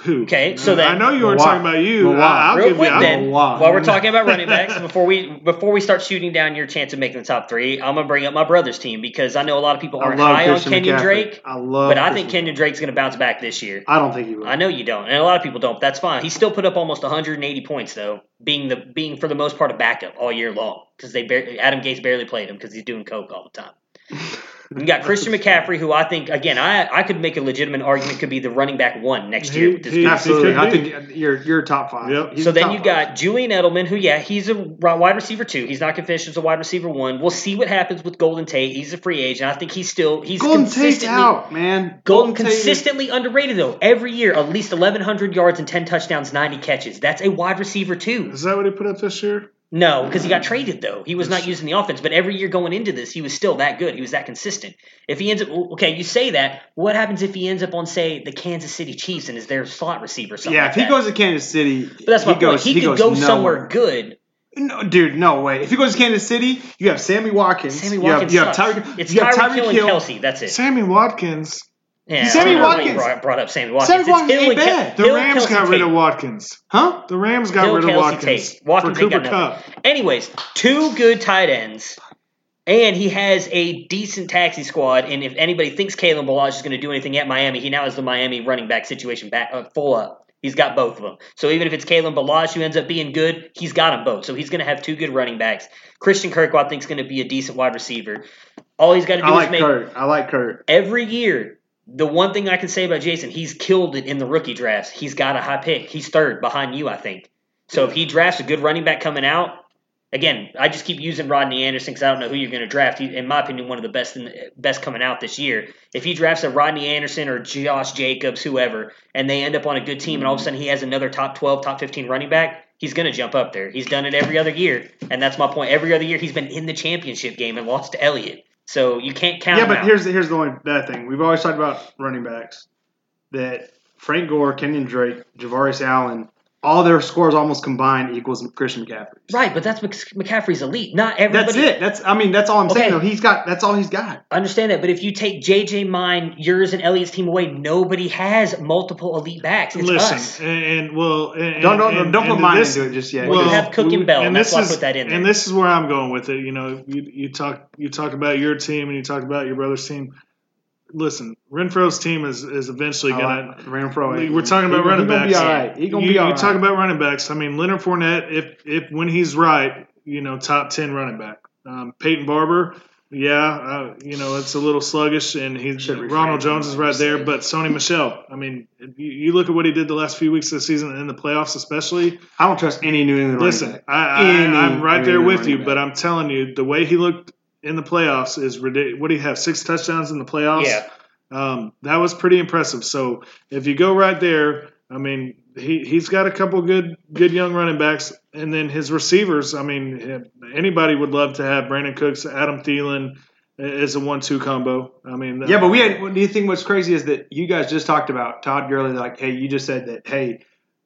Who? Okay, mm, so then- I know you were Milwaukee. talking about you. Milwaukee. I, will Real give quick you. Then, while we're talking about running backs, before we before we start shooting down your chance of making the top three, I'm gonna bring up my brother's team because I know a lot of people aren't high Christian on Kenyan McCaffrey. Drake, I love. but I think Christian- Kenyan Drake's gonna bounce back this year. I don't think he will. I know you don't, and a lot of people don't. But that's fine. He still put up almost 180 points though, being the being for the most part a backup all year long because they bar- Adam Gase barely played him because he's doing coke all the time. We got Christian McCaffrey, who I think again I I could make a legitimate argument could be the running back one next He- year with this he- Absolutely. I think you're you're top five. Yep. He's So then top you five. got Julian Edelman, who yeah, he's a wide receiver two. He's not confidential as a wide receiver one. We'll see what happens with Golden Tate. He's a free agent. I think he's still he's Golden Tate's consistently out, man. Golden Tate is- consistently underrated though. Every year, at least 1,100 yards and 10 touchdowns, 90 catches. That's a wide receiver too. Is that what he put up this year? No, because he got mm. traded though. He was not using the offense, but every year going into this, he was still that good. He was that consistent. If he ends up, okay, you say that. What happens if he ends up on say the Kansas City Chiefs and is their slot receiver? Something Yeah, like if he that? goes to Kansas City, But that's my he goes, point. He, could goes go somewhere good. No, dude, no way. If he goes to Kansas City, you have Sammy Watkins. Sammy you Watkins have, you have. Tyreek. it's you Tyreek Hill and. Kelce. That's it. Sammy Watkins. Yeah, Sammy I don't know why you Watkins- brought, brought up Sammy Watkins. Sammy It's Watkins ain't bad. The Hill, Rams got rid of Watkins. Huh? The Rams got Hill, rid of Kelce, Watkins Tate. Watkins ain't Cooper got Kupp. Anyways, two good tight ends, and he has a decent taxi squad. And if anybody thinks Kalen Ballage is going to do anything at Miami, he now has the Miami running back situation back uh, full up. He's got both of them. So even if it's Kalen Ballage who ends up being good, he's got them both. So he's going to have two good running backs. Christian Kirk, I think, is going to be a decent wide receiver. All he's got to do I is like make Kurt. I like Kurt. every year. The one thing I can say about Jason, he's killed it in the rookie drafts. He's got a high pick. He's third behind you, I think. So if he drafts a good running back coming out, again, I just keep using Rodney Anderson because I don't know who you're going to draft. He, in my opinion, one of the best the, best coming out this year. If he drafts a Rodney Anderson or Josh Jacobs, whoever, and they end up on a good team, and all of a sudden he has another top 12, top 15 running back, he's going to jump up there. He's done it every other year, and that's my point. Every other year he's been in the championship game and lost to Elliott. So you can't count. Yeah, but out. here's the, here's the only bad thing. We've always talked about running backs. That Frank Gore, Kenyan Drake, Javorius Allen, all their scores almost combined equals Christian McCaffrey. Right, but that's McCaffrey's elite. Not everybody. That's it. That's I mean that's all I'm saying. Though he's got that's all he's got. I understand that, but if you take JJ mine, yours and Elliott's team away, nobody has multiple elite backs. It's Listen, us. and, and well, and, Don't don't and, don't and put mine this, into it just yet. Well, you have Cook and Bell, and that's this why I is, put that in there. And this is where I'm going with it. You know, you, you talk you talk about your team and you talk about your brother's team. Listen, Renfro's team is is eventually I gonna. Renfro. We're talking about He- running he gonna backs. Be all right. He gonna you, be all you right. talk about running backs. I mean, Leonard Fournette, if if when he's right, you know, top ten running back. Um, Peyton Barber, yeah, uh, you know, it's a little sluggish, and he's Ronald Jones is right there. say. But Sony Michel, I mean, you, you look at what he did the last few weeks of the season in the playoffs, especially. I don't trust any New England. Listen, running back. I, I, Any I'm right New there England with you, back. but I'm telling you, the way he looked in the playoffs is ridiculous. What do you have? Six touchdowns in the playoffs. Yeah. Um, that was pretty impressive. So if you go right there, I mean, he he's got a couple good good young running backs, and then his receivers. I mean, anybody would love to have Brandin Cooks, Adam Thielen is a one-two combo. I mean, Yeah, but we had. What do you think? What's crazy is that you guys just talked about Todd Gurley. Like, hey, you just said that. Hey,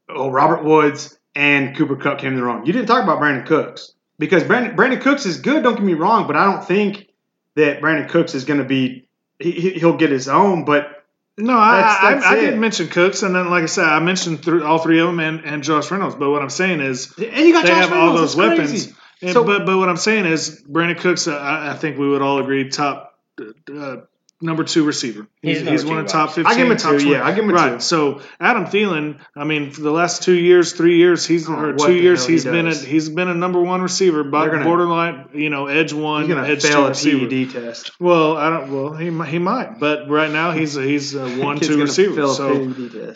oh, Robert Woods and Cooper Kupp came to the wrong. You didn't talk about Brandin Cooks because Brandon Brandin Cooks is good. Don't get me wrong, but I don't think that Brandin Cooks is going to be. He, he'll get his own, but No, I, That's- that's I, I didn't mention Cooks, and then like I said, I mentioned th- all three of them and, and Josh Reynolds. But what I'm saying is and you got they Josh have all those that's weapons. And, So- but but what I'm saying is Brandin Cooks. Uh, I, I think we would all agree top uh, number two receiver. He's He's, he's two one of top fifteen. I give him a top two, 20. yeah, I give him a right. two. So Adam Thielen. I mean, for the last two years, three years, he's or two years hell he he's been a, he's been a number one receiver, but gonna- borderline, you know, edge one, He's edge two fail a receiver. PED test. Well, I don't. Well, he he might, but right now he's a, he's a one two receiver. So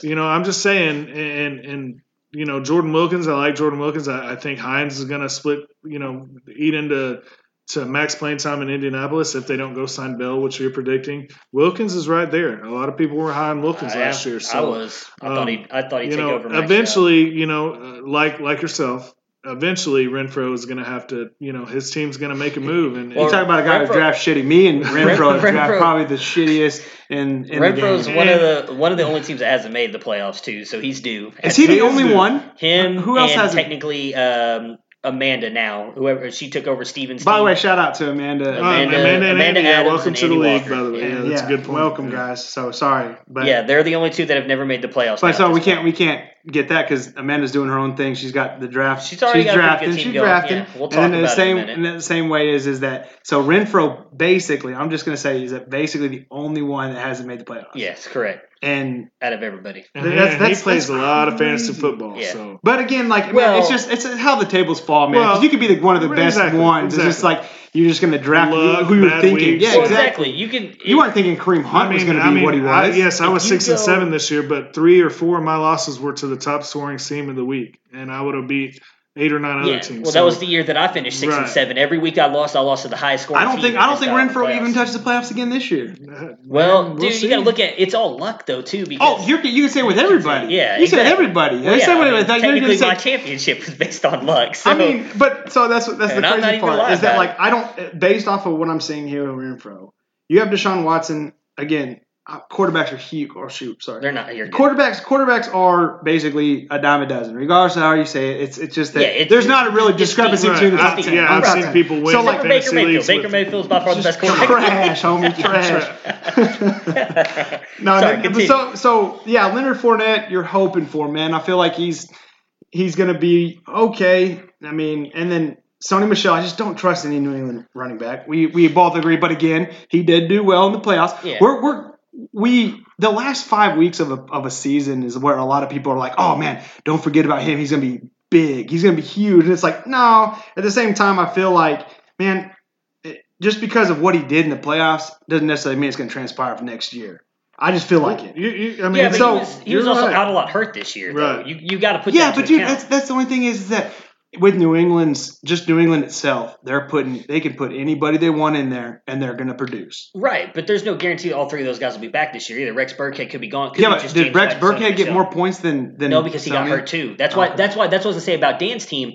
you know, I'm just saying, and and you know, Jordan Wilkins. I like Jordan Wilkins. I, I think Hines is going to split. You know, eat into to max playing time in Indianapolis if they don't go sign Bell, which you're predicting. Wilkins is right there. A lot of people were high on Wilkins I, last year. So I was. I thought he. I thought he'd you take know, over. Mike's eventually, you know, uh, like like yourself, eventually Renfro is going to have to, you know, his team's going to make a move. And You talk about a guy who Renfro- drafts shitty. Me and Renfro have Renfro- draft probably the shittiest in, in Renfro's the game. one of the one of the only teams that hasn't made the playoffs too, so he's due. Is he the only due. one? Him Who else and hasn't? technically um, Amanda now, whoever she took over Steven's By the way, shout out to Amanda. Uh, Amanda- Amanda, and Amanda Andy, yeah, welcome and to the league, Walker. by the way. Yeah. Yeah, that's a good point. Welcome, guys. So sorry, but yeah, they're the only two that have never made the playoffs. But so we this can't point. we can't get that because Amanda's doing her own thing. She's got the draft. She's already got a pretty drafting. She's going. drafting. Yeah, we'll and talk then the about it in a same and then the same way is is that so Renfro basically I'm just gonna say is that basically the only one that hasn't made the playoffs. Yes, correct. And Out of everybody. And That's- he- that's- he plays that's a lot of fantasy football. Yeah. So but again, like man, it's just it's how the tables fall, man. 'Cause Well, you could be the, one of the best exactly, ones. It's just like you're just gonna draft who- who you're thinking. weeks. Yeah, Well, exactly. exactly. You can. You weren't thinking Kareem Hunt I was going to be I mean, what he I- was. yes, I If was you six and seven this year, but three or four of my losses were to the top scoring team of the week, and I would have beat eight or nine other Yeah. teams. Well, So- that was the year that I finished six and seven. Every week I lost, I lost to the highest scoring. I don't think I don't think the Renfro even touches the playoffs again this year. Well, We'll dude, you got to look at it's all luck though too. Oh, because Oh, you're, you can say with everybody. yeah, you said exactly. everybody. Well, yeah, said I mean, technically, say- my championship was based on luck. So. I mean, but so that's that's the And I'm crazy part is that like I don't based off of what I'm seeing here with Renfro. You have Deshaun Watson again. Uh, quarterbacks are huge. Or shoot, sorry. they're not here. Quarterbacks, quarterbacks are basically a dime a dozen, regardless of how you say it. It's it's just that Yeah, it's- there's not a really discrepancy the- between the Right, top I- ten. yeah, I've seen 10. people win So like Baker Mayfield. Baker with- Mayfield's by far the best quarterback. trash, homie, trash. No, Sorry, no, so so yeah, Leonard Fournette, you're hoping for, man. I feel like he's he's gonna be okay. I mean, and then Sony Michel, I just don't trust any New England running back. We we both agree, but again, he did do well in the playoffs. Yeah. We're we're we the last five weeks of a of a season is where a lot of people are like, oh man, don't forget about him. He's gonna be big. He's gonna be huge. And it's like, no. At the same time, I feel like, man, it- just because of what he did in the playoffs doesn't necessarily mean it's gonna transpire for next year. I just feel like it. You, you, I mean, Yeah, but so he was, he was also right. out a lot hurt this year. Though. Right. You you got to put Yeah, that to but dude, account. that's that's the only thing is that with New England's just New England itself, they're putting they can put anybody they want in there and they're going to produce. Right, but there's no guarantee all three of those guys will be back this year either. Rex Burkhead could be gone. Could yeah, but just did James Rex Burkhead get more points than than No, because he got hurt too. That's why. Okay. That's why. That's what I was gonna say about Dan's team.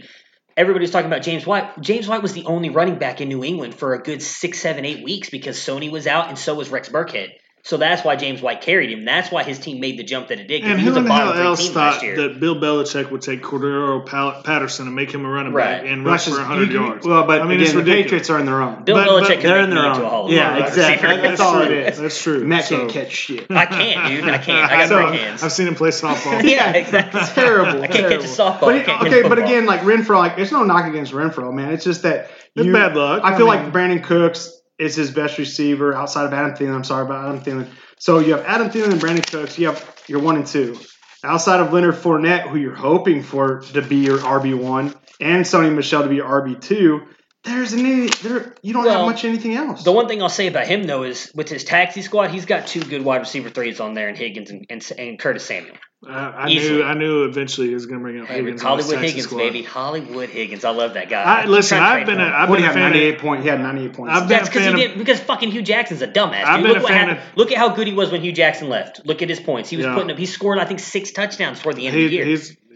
Everybody's talking about James White. James White was the only running back in New England for a good six, seven, eight weeks because Sony was out and so was Rex Burkhead. So that's why James White carried him. That's why his team made the jump that it did. 'cause And he who was a in the hell else thought that Bill Belichick would take Cordarrelle Patterson and make him a running back Right. and rush for 100 you- you- yards? Well, but I mean, again, it's the ridiculous. Patriots are in their own. Bill but- Belichick but could they're make in me their into a own. Hall of Yeah, Fame exactly. receiver. That's all it true. is. That's true. Matt So- can't catch shit. I can't, dude. I can't. I got So, great hands. I've seen him play softball. yeah, exactly. It's terrible. I can't terrible. catch a softball. But I it- can't catch okay, but again, like Renfro, like it's no knock against Renfro, man. It's just that It's you, bad luck. I feel like Brandin Cooks is his best receiver outside of Adam Thielen. I'm sorry about Adam Thielen. So you have Adam Thielen and Brandin Cooks. You have your one and two. Outside of Leonard Fournette, who you're hoping for to be your RB one, and Sony Michel to be your RB two, there's any there you don't Well, have much anything else. The one thing I'll say about him though is with his taxi squad, he's got two good wide receiver threes on there, and Higgins and, and, and Curtis Samuel. Uh, I Easily. knew I knew eventually he was going to bring up Higgins. on his Hollywood Texas Higgins, squad. baby, Hollywood Higgins. I love that guy. I, listen, I've been a, for him. I've been do you a have? fan. 98 Of, point. He had 98 points. I've been That's a because fan he of- didn't. Because fucking Hue Jackson's a dumbass. I've Dude. been Look a fan happened. of- Look at how good he was when Hue Jackson left. Look at his points. He was Yeah. putting up. He scored I think six touchdowns toward the end he, of the year.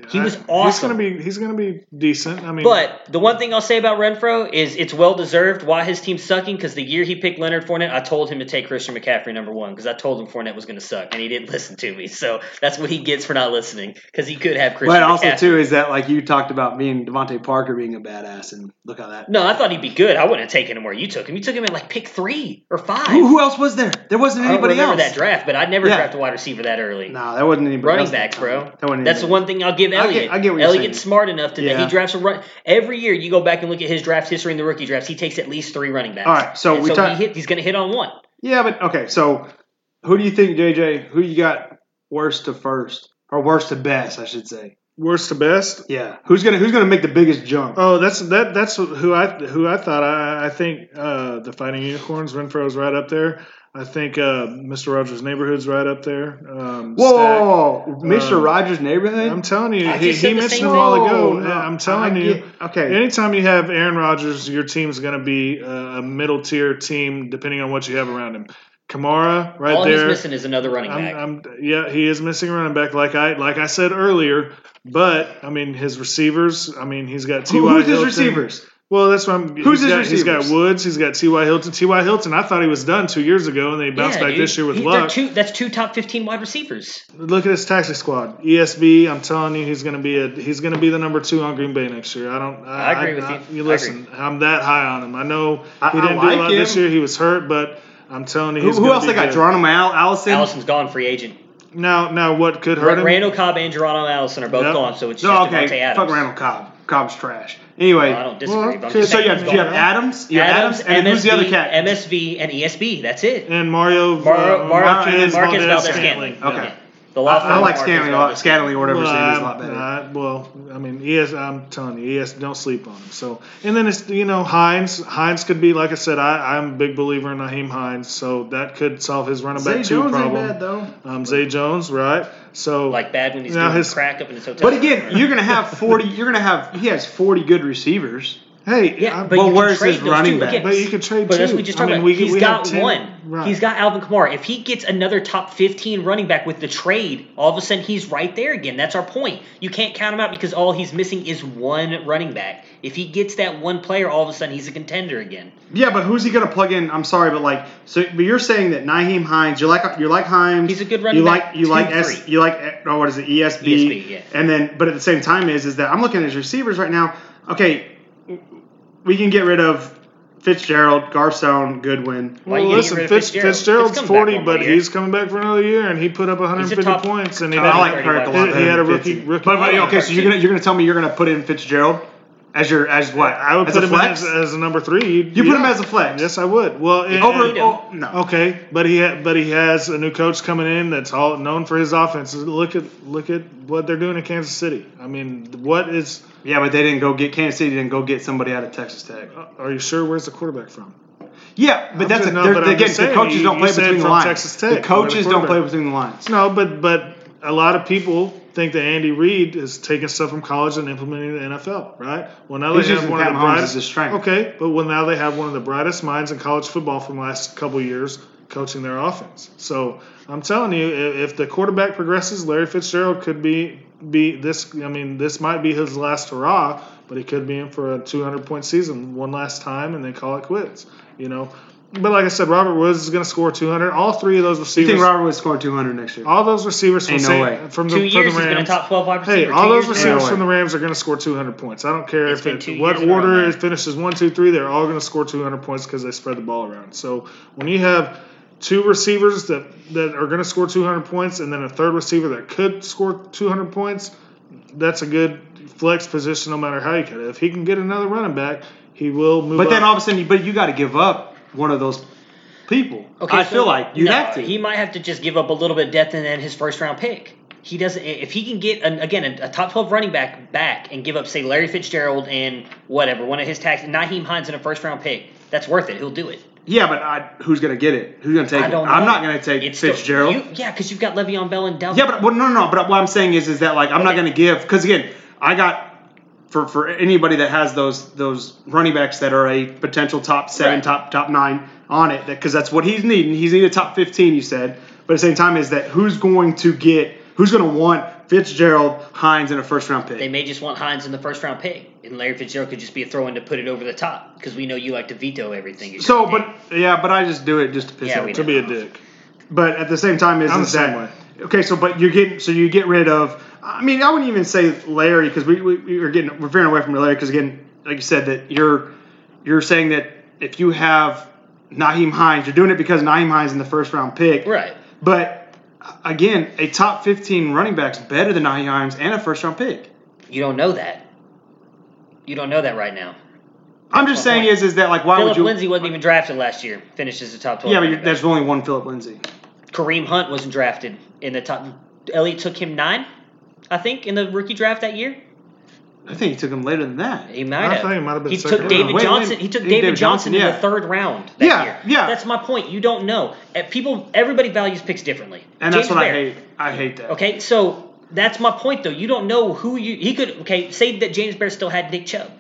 He's He was awesome. He's going to be he's going to be decent. I mean, But the one thing I'll say about Renfro is it's well deserved why his team's sucking because the year he picked Leonard Fournette, I told him to take Christian McCaffrey number one because I told him Fournette was going to suck and he didn't listen to me. So that's what he gets for not listening because he could have Christian But also McCaffrey. too is that like you talked about being DeVante Parker being a badass, and look how that. No, I thought he'd be good. I wouldn't have taken him where you took him. You took him at like pick three or five. Who, who else was there? There wasn't I don't anybody remember else. that draft, but I'd never Yeah. draft a wide receiver that early. No, that wasn't anybody. Running else. backs, bro. That wasn't That's the one thing I'll give I get- I get what you're Elliott's smart enough to that Yeah. he drafts a run every year. You go back and look at his draft history in the rookie drafts. He takes at least three running backs. All right, so And we so talk- he hit, he's going to hit on one. Yeah, but okay. So, who do you think, JJ? Who you got worst to first, or worst to best, I should say? worst to best. Yeah. Who's gonna Who's gonna make the biggest jump? Oh, that's that. That's who I who I thought. I, I think uh, the Fighting Unicorns. Renfro's right up there. I think uh, Mr. Rogers' Neighborhood's right up there. Um, Whoa, Stack. whoa, whoa, Mr. Um, Rogers' neighborhood. I'm telling you, I he, just said he mentioned same a while ago. Oh, no, I'm telling I you, get- okay. Anytime you have Aaron Rodgers, your team's going to be a, a middle tier team, depending on what you have around him. Kamara, right All there. he's missing is another running back. I'm, I'm, yeah, he is missing a running back, like I like I said earlier. But I mean, his receivers. I mean, he's got T.Y. Who- who's his receivers? Well, that's what I'm. Who's he's his got, He's got? Woods. He's got T.Y. Hilton. T.Y. Hilton. I thought he was done two years ago, and then he bounced Yeah, back dude. this year with He- luck. Two, that's two top 15 wide receivers. Look at his taxi squad. ESB. I'm telling you, he's going to be a he's going to be the number two on Green Bay next year. I don't. I, I agree with you. You listen. I'm that high on him. I know he I didn't do like a lot him. this year. He was hurt, but I'm telling you, Who, he's who gonna else be they got? good. Geronimo Al- Allison. Allison's gone free agent. Now, now, what could hurt Ra- him? Randall Cobb and Geronimo Allison are both Yep. gone, so it's just No, Davante okay. Adams. Fuck Randall Cobb. Cobb's trash. Anyway, I don't disagree, Well, okay, just so you have, you have. Adams. You have Adams, Adams, and then who's the other cat? MSV, and ESB. That's it. and Mario, Mar- uh, Mar- Marquez, Marquez Valdes Valdes Scantling. Scantling. Okay. Yeah. The law I, firm I like Marquez Scanlon, Valdes Scanlon or whatever Well, name is a I- lot better. I- well, I mean, ES. I'm telling you, ES. Don't sleep on him. So, and then it's you know Hines. Hines could be like I said. I, I'm a big believer in Nyheim Hines, so that could solve his running Zay back two Jones ain't bad though. Um, Zay Jones, right? So Like bad when he's Now doing his- crack up in his hotel. But again, you're gonna have forty. You're gonna have. He has forty good receivers. Hey, yeah, I- but well, where's his running back? But you could trade But that's two. what we just I talked mean, about. we- He's we got have 10 one. right. He's got Alvin Kamara. If he gets another top 15 running back with the trade, all of a sudden he's right there again. That's our point. You can't count him out because all he's missing is one running back. If he gets that one player, all of a sudden he's a contender again. Yeah, but who's he gonna plug in? I'm sorry, but like, so but you're saying that Nyheim Hines, you like you like Hines. He's a good running back. you back, like you two, like S, three. you like oh, what is it ESB? ESB, yeah. And then, but at the same time, is is that I'm looking at his receivers right now. Okay, we can get rid of Fitzgerald, Garcon, Goodwin. you Well, listen, Fitz, Fitzgerald? Fitzgerald's Fitz comes back 40, but year. he's coming back for another year, and he put up 150 points, and he top didn't- I like 30 Kirk a lot receiver. He had a rookie- rookie But, but okay, so you're gonna you're gonna tell me you're gonna put in Fitzgerald as your as what? I would as put a him flex. as, as a number three. you put him as a flex. Yes, I would. Well, and- Over and- oh, no. Okay, but he ha- but he has a new coach coming in that's all known for his offense. Look at look at what they're doing in Kansas City. I mean, what is? Yeah, but they didn't go get Kansas City. Didn't go get somebody out of Texas Tech. Uh, are you sure? Where's the quarterback from? Yeah, but I'm that's just- a, no, but again, the coaches you- don't play between the lines. Texas Tech, the coaches don't play between the lines. No, but but a lot of people think that Andy Reid is taking stuff from college and implementing the NFL, right? Well, now He's they have one Pat of the Mahomes brightest. Okay, but well now they have one of the brightest minds in college football from the last couple years coaching their offense. So I'm telling you, if, if the quarterback progresses, Larry Fitzgerald could be be this. I mean, this might be his last hurrah, but he could be in for a 200 point season one last time and then call it quits. You know. But like I said, Robert Woods is going to score 200. All three of those You receivers. think Robert Woods score 200 next year? All those receivers from Ain't no Saint- way. from the, Two from years the he's been a Rams. top 12 wide receiver. Hey, all those years in a receivers row. from the Rams are going to score 200 points. I don't care It's if it, what years in a row, order it finishes one, two, three. They're all going to score 200 points because they spread the ball around. So when you have two receivers that that are going to score 200 points and then a third receiver that could score 200 points, that's a good flex position no matter how you cut it. If he can get another running back, he will move. But then up. all of a sudden, you- but you got to give up one of those people. Okay, I so feel like you no, have to. He might have to just give up a little bit of depth and then his first round pick. He doesn't. If he can get an, again a, a top twelve running back back and give up say Larry Fitzgerald and whatever one of his tax Nyheim Hines in a first round pick, that's worth it. He'll do it. yeah, but I, who's going to get it? Who's going to take I it? don't. I'm not going to take It's still- Fitzgerald. you- yeah, because you've got Le'Veon Bell and Dalvin. Yeah, but well, no, no, no. But what I'm saying is, is that like I'm not going to give because again, I got for for anybody that has those those running backs that are a potential top seven, Right. top top nine on it because that's what he's needing. He's needed top 15. You said, but at the same time, is that who's going to get who's going to want Fitzgerald, Hines, in a first round pick? They may just want Hines in the first round pick, and Larry Fitzgerald could just be a throw in to put it over the top because we know you like to veto everything. so, but yeah, but I just do it just to piss Yeah, off. to be a dick. But at the same time, is, I'm is the same that okay? So, but you're getting so you get rid of. I mean, I wouldn't even say Larry because we, we we are getting we're veering away from Larry because again, like you said, that you're you're saying that if you have Nyheim Hines, you're doing it because Nyheim Hines in the first round pick, right. But again, a top 15 running back's better than Nyheim Hines and a first round pick. You don't know that. You don't know that right now. I'm just saying point. is is that like why Phillip would you? Lindsay wasn't even drafted last year. Finished as a top twelve. yeah, but there's only one Phillip Lindsay. Kareem Hunt wasn't drafted in the top. Elliott took him nine, I think, in the rookie draft that year. I think he took him later than that. He might I have. thought he might have been He second took round. David Wait, wait, Johnson. He took David, David Johnson, Johnson, in the third round. That Yeah, year. yeah. That's my point. You don't know. Uh, People, everybody values picks differently. And that's what Bear, I hate. I hate that. Okay, so that's my point though. You don't know who you he could okay, say that James Bear still had Nick Chubb.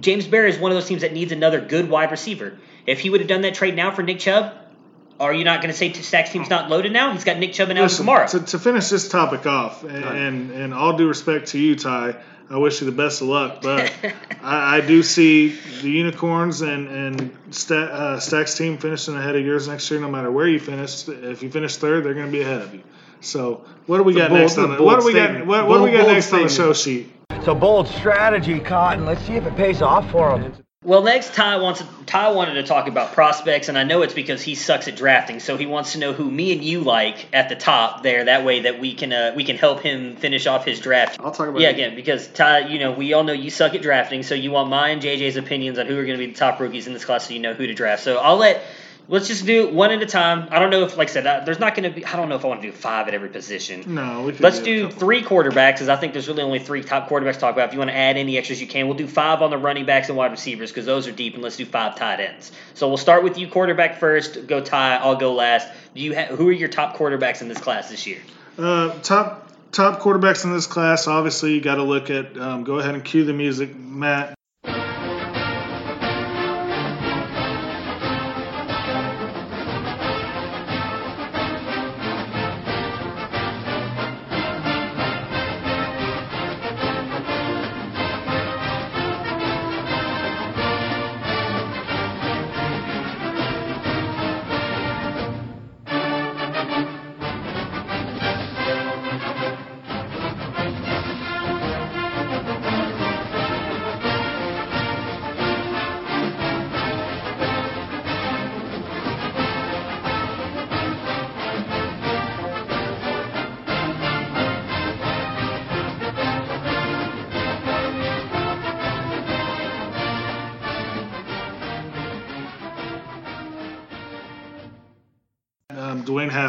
James Bear is one of those teams that needs another good wide receiver. If he would have done that trade now for Nick Chubb, are you not going to say Stack's team's not loaded now? He's got Nick Chubb and Alvin Listen, Kamara. to, to finish this topic off, and, and and all due respect to you, Ty, I wish you the best of luck, but I, I do see the Unicorns and and Sta uh, Stack's team finishing ahead of yours next year. No matter where you finish, if you finish third, they're going to be ahead of you. So what do we It's a got bold- next on a the what do bold we got statement. what, what do we Bold- got bold next on the statement. show sheet? It's a bold strategy, Cotton. Let's see if it pays off for him. Well, next Ty wants Ty wanted to talk about prospects, and I know it's because he sucks at drafting. So he wants to know who me and you like at the top there. That way, that we can uh, we can help him finish off his draft. I'll talk about Yeah, it. again, because Ty, you know, we all know you suck at drafting, so you want mine, JJ's opinions on who are going to be the top rookies in this class, so you know who to draft. So I'll let. Let's just do one at a time. I don't know if, like I said, uh, there's not going to be. I don't know if I want to do five at every position. No, we Let's a do three quarterbacks, because I think there's really only three top quarterbacks to talk about. If you want to add any extras, you can. We'll do five on the running backs and wide receivers, because those are deep, and let's do five tight ends. So we'll start with you, quarterback first. Go Ty. I'll go last. Do you ha- who are your top quarterbacks in this class this year? Uh, top top quarterbacks in this class. Obviously, you got to look at. Um, go ahead and cue the music, Matt.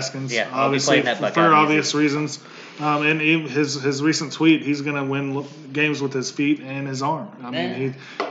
Haskins. Yeah, obviously that for, Buckeye for music. obvious reasons. Um, and he, his his recent tweet, he's going to win games with his feet and his arm. I mean, Yeah.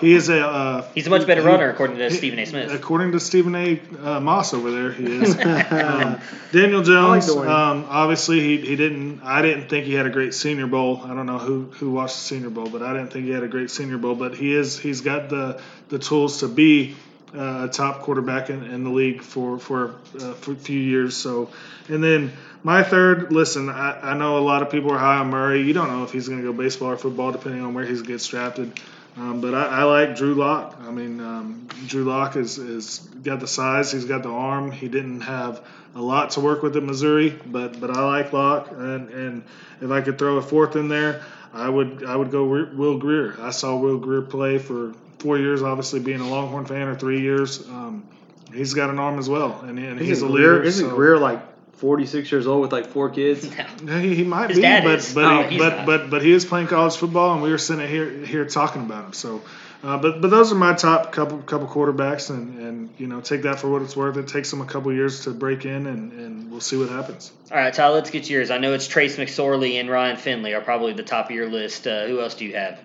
he he is a uh, He's a much better he- runner, according to he- Stephen A. Smith. According to Stephen A. Uh, Moss over there, he is. um, Daniel Jones, Dwayne. um, obviously he, he didn't. I didn't think he had a great Senior Bowl. I don't know who, who watched the Senior Bowl, but I didn't think he had a great Senior Bowl. But he is. He's got the the tools to be uh, a top quarterback in, in the league for for, uh, a few years. So, and then my third. Listen, I, I know a lot of people are high on Murray. You don't know if he's going to go baseball or football, depending on where he gets drafted. Um, but I, I like Drew Lock. I mean, um, Drew Lock is is got the size. He's got the arm. He didn't have a lot to work with at Missouri, but but I like Lock. And and if I could throw a fourth in there, I would I would go Wi- Will Grier. I saw Will Grier play for four years, obviously being a Longhorn fan, or three years. Um, he's got an arm as well, and, and he's Isn't a Grier, leader. isn't so- Grier like 46 years old with like four kids? Yeah, he, he might His be, but is. but Oh, he, he's but, but but he is playing college football, and we were sitting here here talking about him. So, uh, but but those are my top couple couple quarterbacks, and and you know take that for what it's worth. It takes them a couple years to break in, and and we'll see what happens. All right, Tyler, let's get yours. I know it's Trace McSorley and Ryan Finley are probably the top of your list. Uh, who else do you have?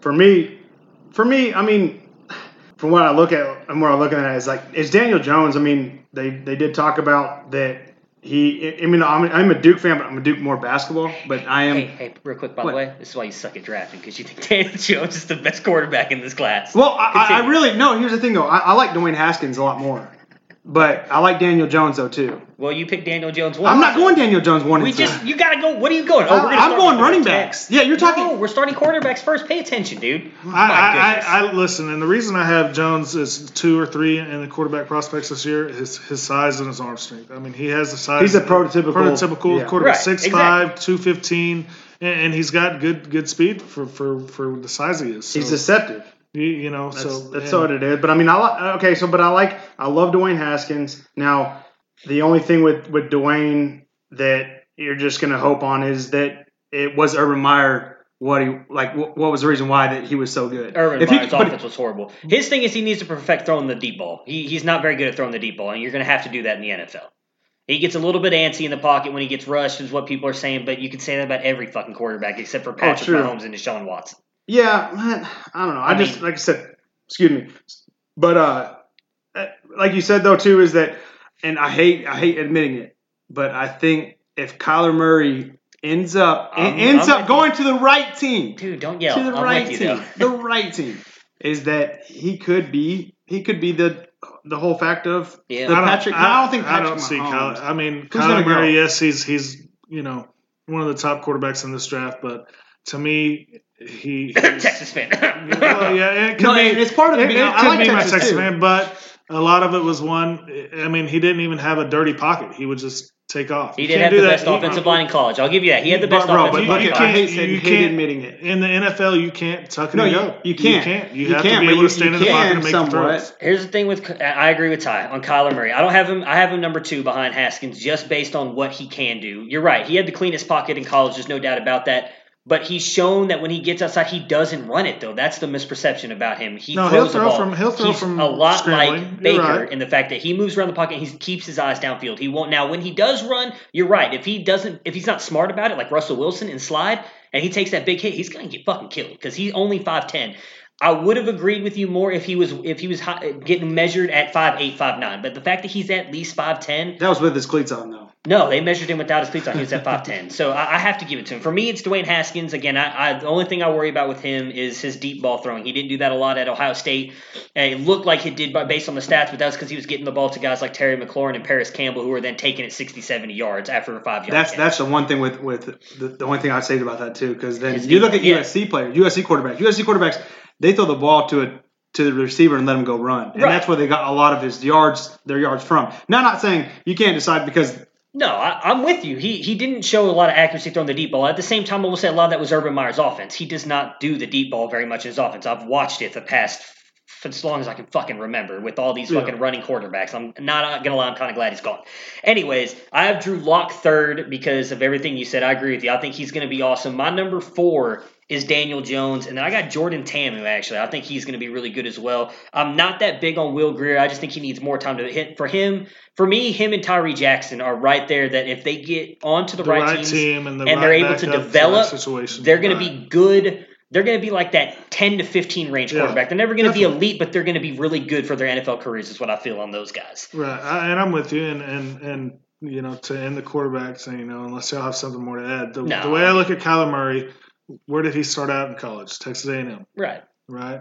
For me, for me, I mean, from what I look at and what I'm looking at is like it's Daniel Jones. I mean, they they did talk about that. He, I mean, I'm, I'm a Duke fan, but I'm a Duke more basketball. But I am. Hey, hey, real quick, by What? the way, this is why you suck at drafting because you think Daniel Jones is the best quarterback in this class. Well, I, I, I really no. Here's the thing, though. I, I like Dwayne Haskins a lot more, but I like Daniel Jones though too. Well, you picked Daniel Jones one. I'm not going Daniel Jones one. We and two. just you gotta go. What are you going? Oh, we're gonna I'm going running the backs. Yeah, you're talking- No, we're starting quarterbacks first. Pay attention, dude. I, I. I, I listen, and the reason I have Jones is two or three in the quarterback prospects this year his his size and his arm strength. I mean, he has the size. He's a prototypical- prototypical yeah. quarterback, Right, six exactly. five, two fifteen, and, and he's got good good speed for for, for the size he is. So, He's deceptive. You, you know, That's, so that's and- what it is. But I mean, I like okay. So, but I like I love Dwayne Haskins. Now, the only thing with with Dwayne that you're just gonna hope on is that it was Urban Meyer. What he like? What, what was the reason why that he was so good? Urban If he- Meyer's but- offense was horrible. His thing is he needs to perfect throwing the deep ball. He, he's not very good at throwing the deep ball, and you're going to have to do that in the NFL. He gets a little bit antsy in the pocket when he gets rushed, is what people are saying. But you can say that about every fucking quarterback except for oh, Patrick true. Mahomes and Deshaun Watson. Yeah, I don't know. I, I just mean- like I said, excuse me, but uh, uh, like you said though too is that, and I hate I hate admitting it, but I think if Kyler Murray ends up I'm- ends I'm up with going to the right team, Dude, don't yell. to the I'm right with you, team, the right team, is that he could be he could be the the whole fact of Yeah. the I Patrick. I, I, don't think I don't see Mahomes. Kyler. I mean, Who's Kyler Murray. go? Yes, he's he's you know one of the top quarterbacks in this draft, but to me, he. he's- Texas fan. well, yeah, it could No, be. and it's part of the it, being- it I could like be my Texas, Texas too. fan, but a lot of it was one. I mean, he didn't even have a dirty pocket. He would just take off. He You did can't have do the that. best You- offensive line in college. I'll give you that. He had the best But, bro, offensive but line look in at- college. Hate you hate can't- admitting it. In the NFL, you can't tuck and No, you- go. you can't. You can't. You, You have can't, to be able to stand in the pocket and make the somewhat. throws. Here's the thing with I agree with Ty on Kyler Murray. I don't have him. I have him number two behind Haskins just based on what he can do. You're right. He had the cleanest pocket in college. There's no doubt about that. But he's shown that when he gets outside, he doesn't run it though. That's the misperception about him. He No, throws he'll the throw ball. from- he'll throw he's from a lot scrambling. like Baker right. in the fact that he moves around the pocket. He keeps his eyes downfield. He won't. Now, when he does run, you're right. If he doesn't, if he's not smart about it, like Russell Wilson and slide, and he takes that big hit, he's gonna get fucking killed because he's only five ten. I would have agreed with you more if he was if he was getting measured at five eight five nine. But the fact that he's at least five ten, That was with his cleats on though. no, they measured him without his cleats on. He was at five ten. So I, I have to give it to him. For me, it's Dwayne Haskins. Again, I, I the only thing I worry about with him is his deep ball throwing. He didn't do that a lot at Ohio State. And it looked like he did by based on the stats, but that was because he was getting the ball to guys like Terry McLaurin and Parris Campbell, who were then taking it 60, 70 yards after a five yard. That's catch. that's the one thing with with the, the only thing I'd say about that too, because then His you look at defense, USC players, USC quarterbacks, USC quarterbacks, they throw the ball to a to the receiver and let him go run, and Right. that's where they got a lot of his yards, their yards from. Now, I'm not saying you can't decide because No, I, I'm with you. He he didn't show a lot of accuracy throwing the deep ball. At the same time, I will say a lot of that was Urban Meyer's offense. He does not do the deep ball very much in his offense. I've watched it the past for as long as I can fucking remember with all these Yeah. fucking running quarterbacks. I'm not gonna lie, I'm kind of glad he's gone. Anyways, I have Drew Lock third because of everything you said. I agree with you. I think he's gonna be awesome. My number four is Daniel Jones, and then I got Jordan Ta'amu. Actually, I think he's going to be really good as well. I'm not that big on Will Grier. I just think he needs more time to hit. For him, for me, him and Tyree Jackson are right there. That if they get onto the, The right, right teams team and the they're able to develop, situation. they're going Right. to be good. They're going to be like that 10 to 15 range Yeah, quarterback. They're never going to be elite, but they're going to be really good for their NFL careers. Is what I feel on those guys. Right, I, and I'm with you, and and and you know, to end the quarterbacks, and you know, unless y'all have something more to add, the, No. the way I look at Kyler Murray, where did he start out in college? Texas A&M, Right. right?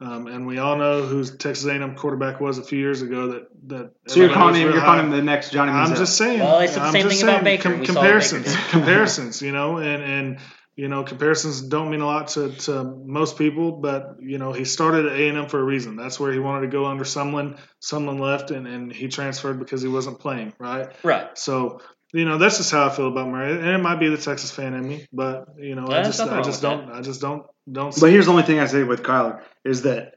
Um, and we all know who Texas A&M quarterback was a few years ago. That that so you're calling him you're calling him the next Johnny I'm just saying. Well, they said the I'm same just thing about Baker. We saw Baker comparisons, comparisons. You know, and and you know, comparisons don't mean a lot to, to most people, but you know, he started at A and M for a reason. That's where he wanted to go under Sumlin. Sumlin left, and, and he transferred because he wasn't playing, right? Right. So, you know, that's just how I feel about Murray, and it might be the Texas fan in me, but you know, Yeah, I just I just don't I just don't don't. But here's the only thing I say with Kyler is that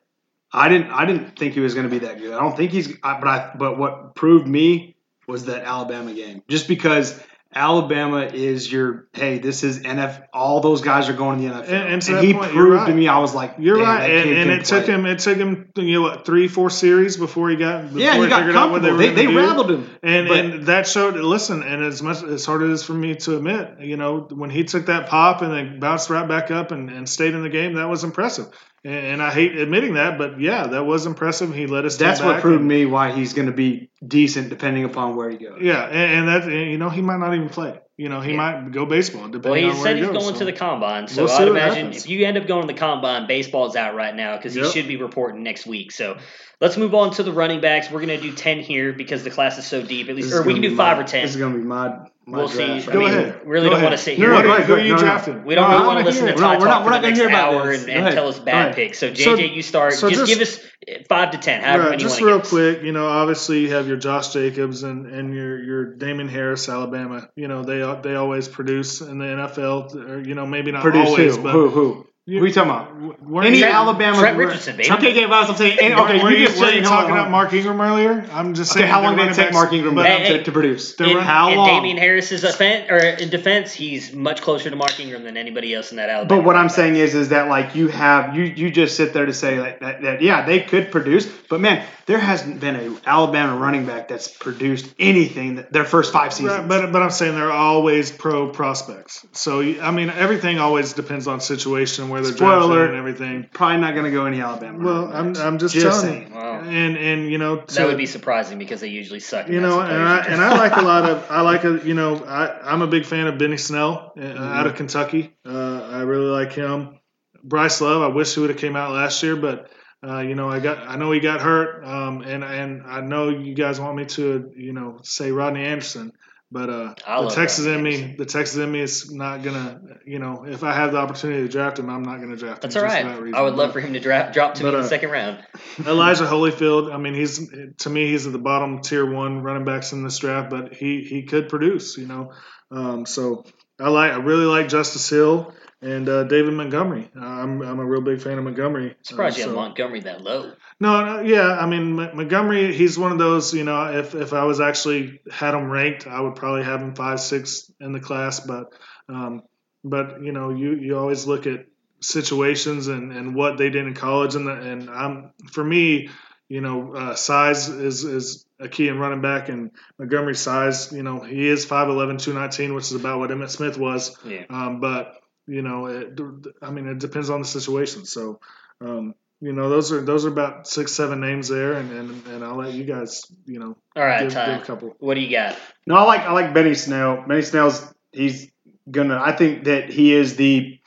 I didn't I didn't think he was going to be that good. I don't think he's I- but I but what proved me was that Alabama game. Just because Alabama is your hey, this is NF. All those guys are going to the NFL, And- and to that he point, proved to me I was like, You're right, and, and it took him it took him you know what three four series before he got before Yeah, he got figured out what they comfortable. were They, they do. rattled him, And but- and that showed. Listen, and as much as hard as it is for me to admit, you know, when he took that pop and then bounced right back up and, and stayed in the game, that was impressive. And, and I hate admitting that, but yeah, that was impressive. He let us. that's what proved and- me why he's going to be decent depending upon where he goes. Yeah, and, and that and, you know he might not even play. You know he might go baseball Well, depending he on where said he he's goes. going so. to the combine, so We'll I'd imagine if you end up going to the combine, baseball's out right now because Yep. he should be reporting next week. So let's move on to the running backs. We're going to do ten here because the class is so deep. At least, This or we can do five my- or ten. This is going to be my. My We'll see. draft. I Go mean, ahead. Really Go don't want to ahead. sit here. no, What go ahead. you- Who are you no, no. drafting? We don't No, really I want to wanna listen to it. Ty No, we're not- talk we're not for the gonna next hear about hour and, and tell us bad ahead. picks. So So- JJ, you start. so just, just- give us five to ten. However Right, many just want real to quick, you know, obviously you have your Josh Jacobs and, and your your Damien Harris, Alabama. You know, they they always produce in the NFL, or you know, maybe not Produce always, who? but Who? Who? Who are you talking about? weren't Any you, Alabama? Trent Richardson, baby. Okay, okay, but I'm saying. any- weren't- Okay, were you you, just were said you talking hold about. Mark Ingram earlier? I'm just Okay, saying. how long did it take Mark Ingram but- to, Hey, hey. to produce? In, run- How in long? Damien Harris's offense or in defense, he's much closer to Mark Ingram than anybody else in that Alabama. But what I'm back. saying is, is that like you have you you just sit there to say like that, that yeah they could produce, but man, there hasn't been a Alabama running back that's produced anything that, their first five seasons. Right, but but I'm saying they're always pro prospects. So I mean, everything always depends on situation where where they're Spoiler drafted and everything. Probably not going to go any Alabama. Well, I'm I'm just, Just telling saying. you, Wow. and and you know to, That would be surprising because they usually suck. you know, and I and I like a lot of I like a you know I I'm a big fan of Benny Snell uh, Mm-hmm. out of Kentucky. Uh, I really like him. Bryce Love, I wish he would have came out last year, but uh, you know I got I know he got hurt, um, and and I know you guys want me to you know say Rodney Anderson. But uh, the Texas in me, the Texas in me is not gonna, you know, if I have the opportunity to draft him, I'm not gonna draft That's him. all just right. for that reason. I would love for him to draft, drop to me But, in the uh, second round. Elijah Holyfield, I mean, he's to me he's at the bottom tier one running backs in this draft, but he he could produce, you know. Um, so I like I really like Justice Hill and uh, David Montgomery. Uh, I'm I'm a real big fan of Montgomery. Surprised Uh, you have Montgomery that low. no, no, yeah, I mean Mon- Montgomery, he's one of those, you know, if if I was actually had him ranked, I would probably have him five six in the class, but um, but you know, you you always look at situations and, and what they did in college, and the, and I'm for me, you know, uh, size is is a key in running back, and Montgomery's size, you know, he is 5'11", 219, which is about what Emmitt Smith was, Yeah. um, but you know, it, I mean, it depends on the situation, so. Um, you know, those are those are about six, seven names there, and, and, and I'll let you guys, you know, All right, give, give a couple. What do you got? No, I like I like Benny Snell. Benny Snell's he's gonna. I think that he is the.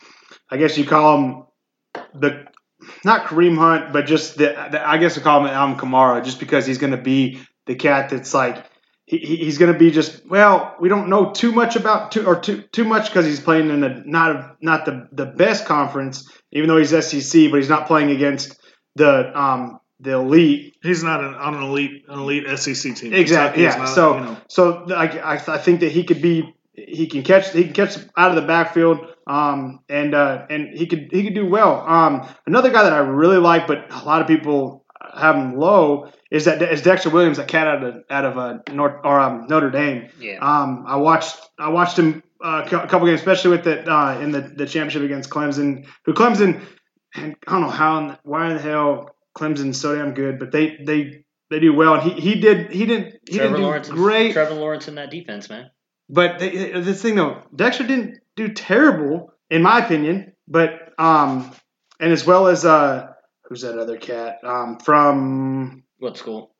I guess you call him the not Kareem Hunt, but just the. the I guess I call him Alvin Kamara, just because he's gonna be the cat that's like. He, he- he's going to be just well. We don't know too much about too or too too much because he's playing in a not not the the best conference, even though he's SEC, but he's not playing against the um the elite He's not an, on an elite an elite SEC team. Exactly. Yeah. not, so you know, so I, I, I think that he could be he can catch he can catch out of the backfield um and uh and he could he could do well. Um another guy that I really like but a lot of people have him low is that is Dexter Williams, a cat out of out of uh, North or um, Notre Dame. Yeah. Um, I watched I watched him uh, a couple games, especially with the uh, in the, the championship against Clemson. Who Clemson? And I don't know how the- why in the hell Clemson's so damn good, but they they they do well. And he, he did he didn't he Trevor didn't do Lawrence. great. Trevor Lawrence in that defense, man. But they, this thing though, Dexter didn't do terrible in my opinion. But um, and as well as uh, who's that other cat um from What school?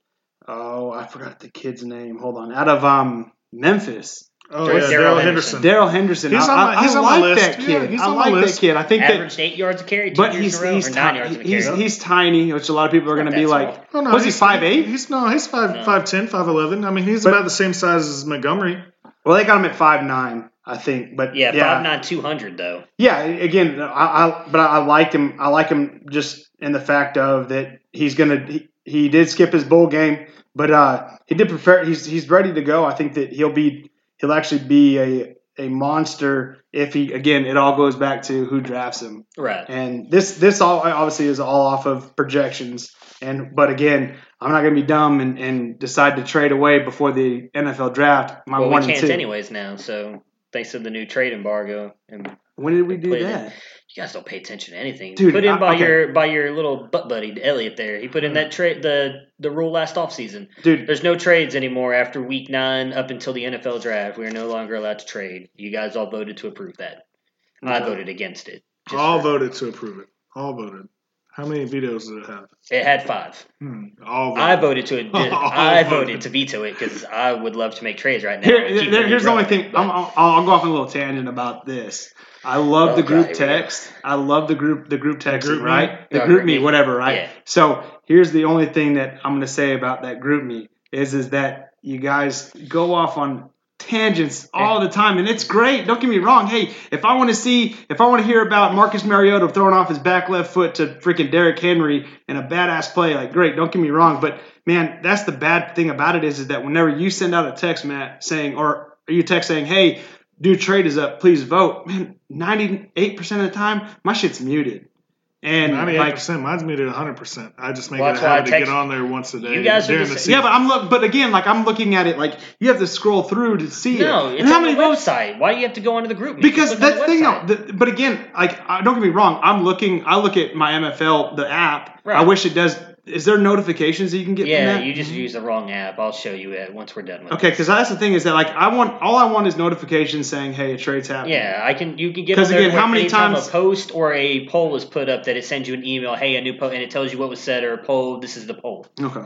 oh I forgot the kid's name. Hold on, out of um Memphis. oh yeah, Darrell Henderson. Darrell Henderson. He's I, on my- I- he's I on my like list. that Yeah, kid. he's I on my like that list. kid. I think that Averaged eight yards a carry, two but years he's in a row, he's, or nine ti- yards of a he's, carry. he's tiny, which a lot of people are going to be That's like. Oh, no, was he he's- five eight? He's no, he's five No. five ten, five eleven. I mean, he's But- about the same size as Montgomery. Well, they got him at five nine, I think. But yeah, yeah, five nine two hundred though. yeah. Again, I, I but I like him. I like him just in the fact of that he's gonna. He, he did skip his bowl game, but uh, he did prefer. He's he's ready to go. I think that he'll be. He'll actually be a a monster if he. Again, it all goes back to who drafts him. Right. And this this all obviously is all off of projections. And but again, I'm not going to be dumb and, and decide to trade away before the NFL draft. My well, one and can't anyways now. So thanks to the new trade embargo, and When did we do that? it. You guys don't pay attention to anything. Dude, put in I- by okay. your by your little butt buddy Elliot there. He put in that uh. trade the the rule last offseason. Dude, There's no trades anymore after week nine up until the NFL draft. We are no longer allowed to trade. You guys all voted to approve that. I voted against it. All for- voted to approve it. All voted. How many vetoes did it have? It had five. Hmm, all voted. I voted to it. I voted. to veto it because I would love to make trades right now. Here, there- here's the only thing. I'm, I'll, I'll go off on a little tangent about this. I love Oh, the group here we go. text. I love the group the group text, group me? right? The Oh, group me. whatever, right? Yeah. So here's the only thing that I'm going to say about that group me is is that you guys go off on tangents all the time, and it's great. Don't get me wrong. Hey, if I want to see, if I want to hear about Marcus Mariota throwing off his back left foot to freaking Derrick Henry in a badass play, like great. Don't get me wrong, but man, that's the bad thing about it is, is that whenever you send out a text, Matt, saying or you text saying, hey, dude, trade is up, please vote. Man, 98% of the time, my shit's muted. And Ninety-eight like, percent. Mine's muted hundred percent. I just make Well, it a that's why I habit to get on there once a day. You guys are during the the season. yeah, but I'm look, but again, like I'm looking at it like you have to scroll through to see no, it. it's and how on many the website. Why do you have to go onto the group? me? Because Just look on that's the thing, website. though. The, but again, like don't get me wrong, I'm looking. I look at my MFL, the app. I wish it does. Is there notifications that you can get? from Yeah, that? you just use the wrong app. I'll show you it once we're done with Okay, because that's the thing is that like I want all I want is notifications saying, "Hey, a trade's happening." Yeah, I can. You can get 'Cause on there again, how many times- a post or a poll is put up that it sends you an email, hey, a new poll, and it tells you what was said or a poll. This is the poll. Okay,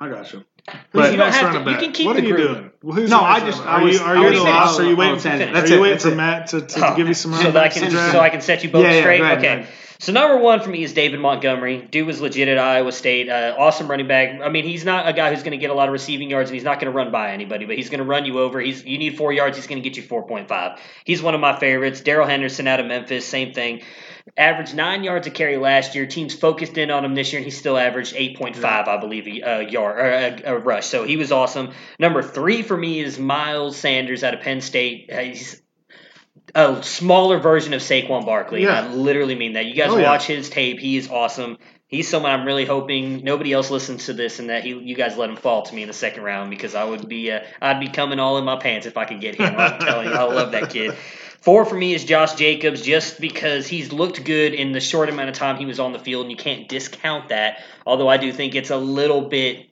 I got you. But- you don't have to- you can keep what the are you group. doing? Well, who's No, I just- running I back? was- Are you, are you was at the saying- loss? Are you oh, waiting? oh, for, that's are it, you waiting that's for it. Matt to, to, Oh, give you some so that I can so I can set you both Yeah, yeah, straight. go okay. So number one for me is David Montgomery. Dude was legit at Iowa State. Uh, awesome running back. I mean, he's not a guy who's going to get a lot of receiving yards, and he's not going to run by anybody, but he's going to run you over. He's you need four yards, he's going to get you four point five. He's one of my favorites. Darrell Henderson out of Memphis, same thing. Averaged nine yards a carry last year. Teams focused in on him this year, and he still averaged eight point five, I believe, a yard or a, a rush. So he was awesome. Number three for me is Miles Sanders out of Penn State. He's a smaller version of Saquon Barkley. Yeah. I literally mean that. You guys Oh, yeah. watch his tape. He is awesome. He's someone I'm really hoping nobody else listens to this and that he, you guys let him fall to me in the second round because I would be uh, I'd be coming all in my pants if I could get him. I'm telling you, I love that kid. Four for me is Josh Jacobs just because he's looked good in the short amount of time he was on the field and you can't discount that. Although I do think it's a little bit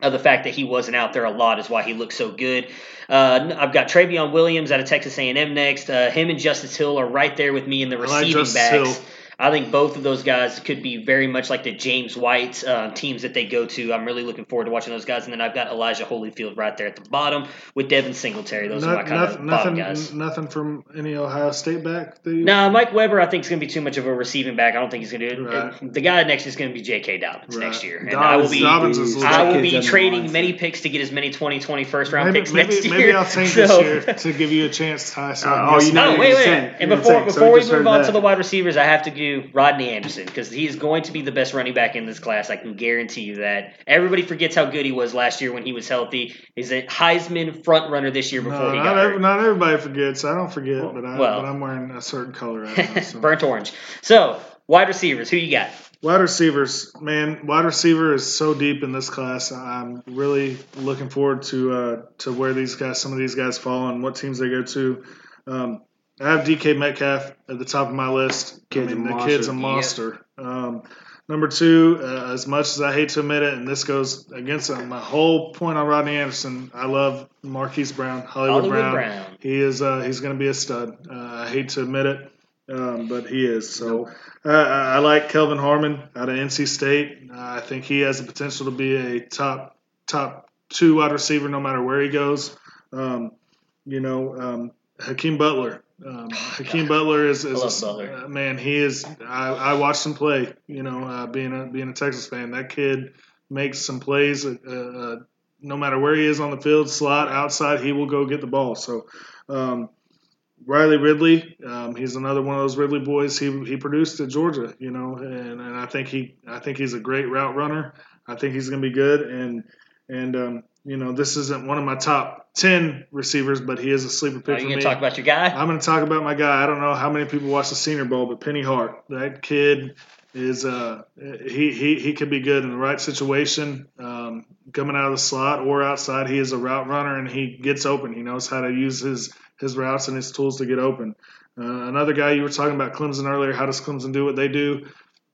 of the fact that he wasn't out there a lot is why he looks so good. Uh, I've got Trayveon Williams out of Texas A&M next. Uh, him and Justice Hill are right there with me in the like receiving Justice backs. Hill. I think both of those guys could be very much like the James White uh, teams that they go to. I'm really looking forward to watching those guys. And then I've got Elijah Holyfield right there at the bottom with Devin Singletary. Those are my kind nothing, of bottom nothing, guys. nothing from any Ohio State back. That you, No, Mike Weber, I think is going to be too much of a receiving back. I don't think he's going to do it. Right. The guy next is going to be J.K. Dobbins Right. next year, and Dobbins- I will be Dobbins I will be trading many picks to get as many 2020 first round maybe, picks maybe, next year. maybe I'll tank So- this year to give you a chance, Ty. So I Oh, you some- know Oh, you're wait, wait. tank. And You're before. So before we we move on that. to the wide receivers, I have to Rodney Anderson because he is going to be the best running back in this class. I can guarantee you that. Everybody forgets how good he was last year when he was healthy. He's a Heisman front runner this year before No, he not, got every, hurt. not everybody forgets. I don't forget, but, I, well. but I'm wearing a certain color right now. So. Burnt orange. So, wide receivers, who you got? Wide receivers, man. Wide receiver is so deep in this class. I'm really looking forward to uh, to where these guys, some of these guys fall, and what teams they go to. Um, I have DK Metcalf at the top of my list. Kid's I mean, the kid's a monster. Um, number two, uh, as much as I hate to admit it, and this goes against uh, my whole point on Rodney Anderson, I love Marquise Brown, Hollywood, Hollywood Brown. Brown. He is uh, he's going to be a stud. Uh, I hate to admit it, um, but he is. So uh, I I like Kelvin Harmon out of NC State. Uh, I think he has the potential to be a top top two wide receiver no matter where he goes. Um, you know, um, Hakeem Butler. Um, Hakeem Butler is, is Butler. uh, man. He is. I, I watched him play. You know, uh, being a being a Texas fan, that kid makes some plays. Uh, uh, no matter where he is on the field, slot outside, he will go get the ball. So. Um, Riley Ridley, um, he's another one of those Ridley boys. He he produced at Georgia, you know, and, and I think he I think he's a great route runner. I think he's going to be good, and and um, you know this isn't one of my top ten receivers, but he is a sleeper pick. Are you going me. to talk about your guy? I'm going to talk about my guy. I don't know how many people watch the Senior Bowl, but Penny Hart, that kid is uh he he he could be good in the right situation, um, coming out of the slot or outside. He is a route runner and he gets open. He knows how to use his his routes and his tools to get open. Uh, another guy you were talking about Clemson earlier. How does Clemson do what they do?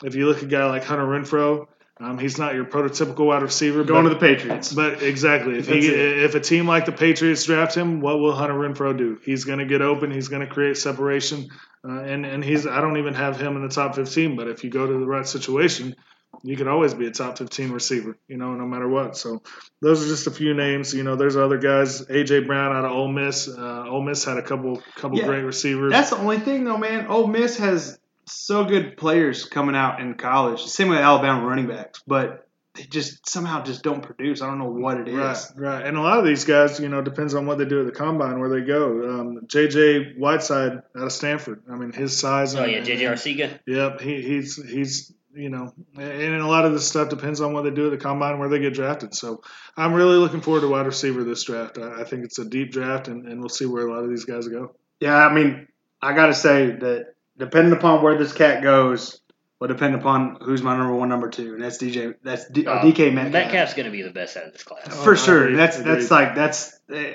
If you look at a guy like Hunter Renfrow, um, he's not your prototypical wide receiver. Going but, to the Patriots. but exactly, if he it. if a team like the Patriots draft him, what will Hunter Renfrow do? He's going to get open. He's going to create separation, uh, and and he's I don't even have him in the top 15. But if you go to the right situation, you could always be a top 15 receiver, you know, no matter what. So those are just a few names. You know, there's other guys. AJ Brown out of Ole Miss. Uh, Ole Miss had a couple couple Yeah. great receivers. That's the only thing, though, man. Ole Miss has so good players coming out in college. Same with Alabama running backs, but they just somehow just don't produce. I don't know what it is. Right, right. And a lot of these guys, you know, depends on what they do at the combine, where they go. Um, JJ Whiteside out of Stanford. I mean, his size. Oh yeah, JJ Arcega. Yep, he, he's he's you know, and a lot of this stuff depends on what they do at the combine, where they get drafted. So I'm really looking forward to wide receiver this draft. I, I think it's a deep draft, and, and we'll see where a lot of these guys go. Yeah, I mean, I got to say that depending upon where this cat goes, will depend upon who's my number one, number two, and that's DJ. That's D, uh, Uh, DK Metcalf. Metcalf's going to be the best out of this class. for Oh, sure. agreed, That's agreed. that's like that's eh,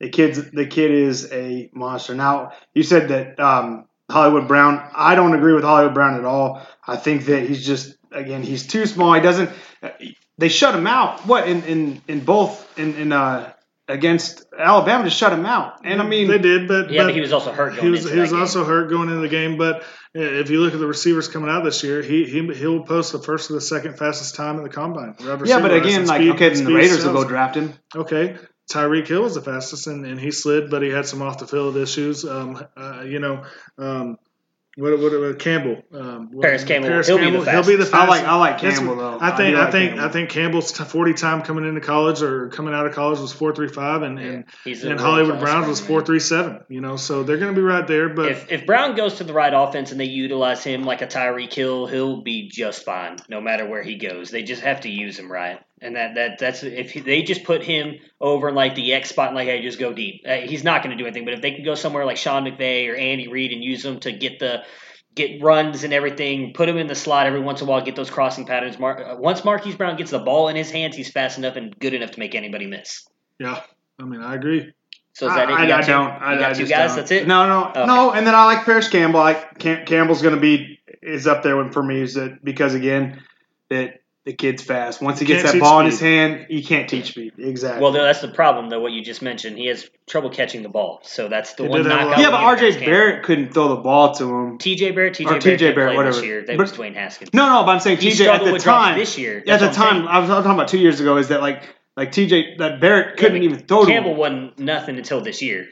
the kid's the kid is a monster. Now you said that um, Hollywood Brown. I don't agree with Hollywood Brown at all. I think that he's just again, he's too small. He doesn't. They shut him out. What in in in both in in uh against Alabama to shut him out. And I mean, they did, but Yeah, but but he was also hurt he was into he was that game. also hurt going into the game. But if you look at the receivers coming out this year, he he he'll post the first or the second fastest time in the combine. yeah, but again, like speed- okay, then the speed Raiders will go draft him. Okay, Tyreek Hill was the fastest, and, and he slid, but he had some off the field issues. Um, uh, you know, um, what what, what Campbell? Um, what- Parris Campbell, he'll be the He'll be the fastest. I like- I like Campbell, what- though. I think I do I, think Campbell. I think Campbell's forty time coming into college or coming out of college was four three five, and and, he's and Hollywood class Browns was running four man. three seven. You know, so they're going to be right there. But If if Brown goes to the right offense and they utilize him like a Tyreek Hill, he'll be just fine no matter where he goes. They just have to use him right, and that that that's if he, they just put him over in like the X spot and like hey just go deep. Uh, he's not going to do anything. But if they can go somewhere like Sean McVay or Andy Reid and use him to get the get runs and everything, put him in the slot every once in a while, get those crossing patterns. Mar- uh, once Marquise Brown gets the ball in his hands, he's fast enough and good enough to make anybody miss. yeah, I mean, I agree. So is that it? I, got I two? don't. You I, got I two guys. don't. That's it. No, no, Okay. no. And then I like Parris Campbell. I Cam, Campbell's going to be is up there for me. Is that because again that the kid's fast. Once he gets Can't that teach ball in his hand, he can't teach speed. Exactly. Well, that's the problem, though. What you just mentioned, he has trouble catching the ball. So that's the He one did have a knockout. yeah, but R.J. Campbell. Barrett couldn't throw the ball to him. T.J. Barrett, T.J. Barrett, T.J. Barrett, whatever. This year. That But- was Dwayne Haskins. No, no, but I'm saying TJ at the time. this year. At the time. I was talking about two years ago. Is that like like TJ that Barrett couldn't Yeah, even throw to Campbell him. wasn't nothing until this year,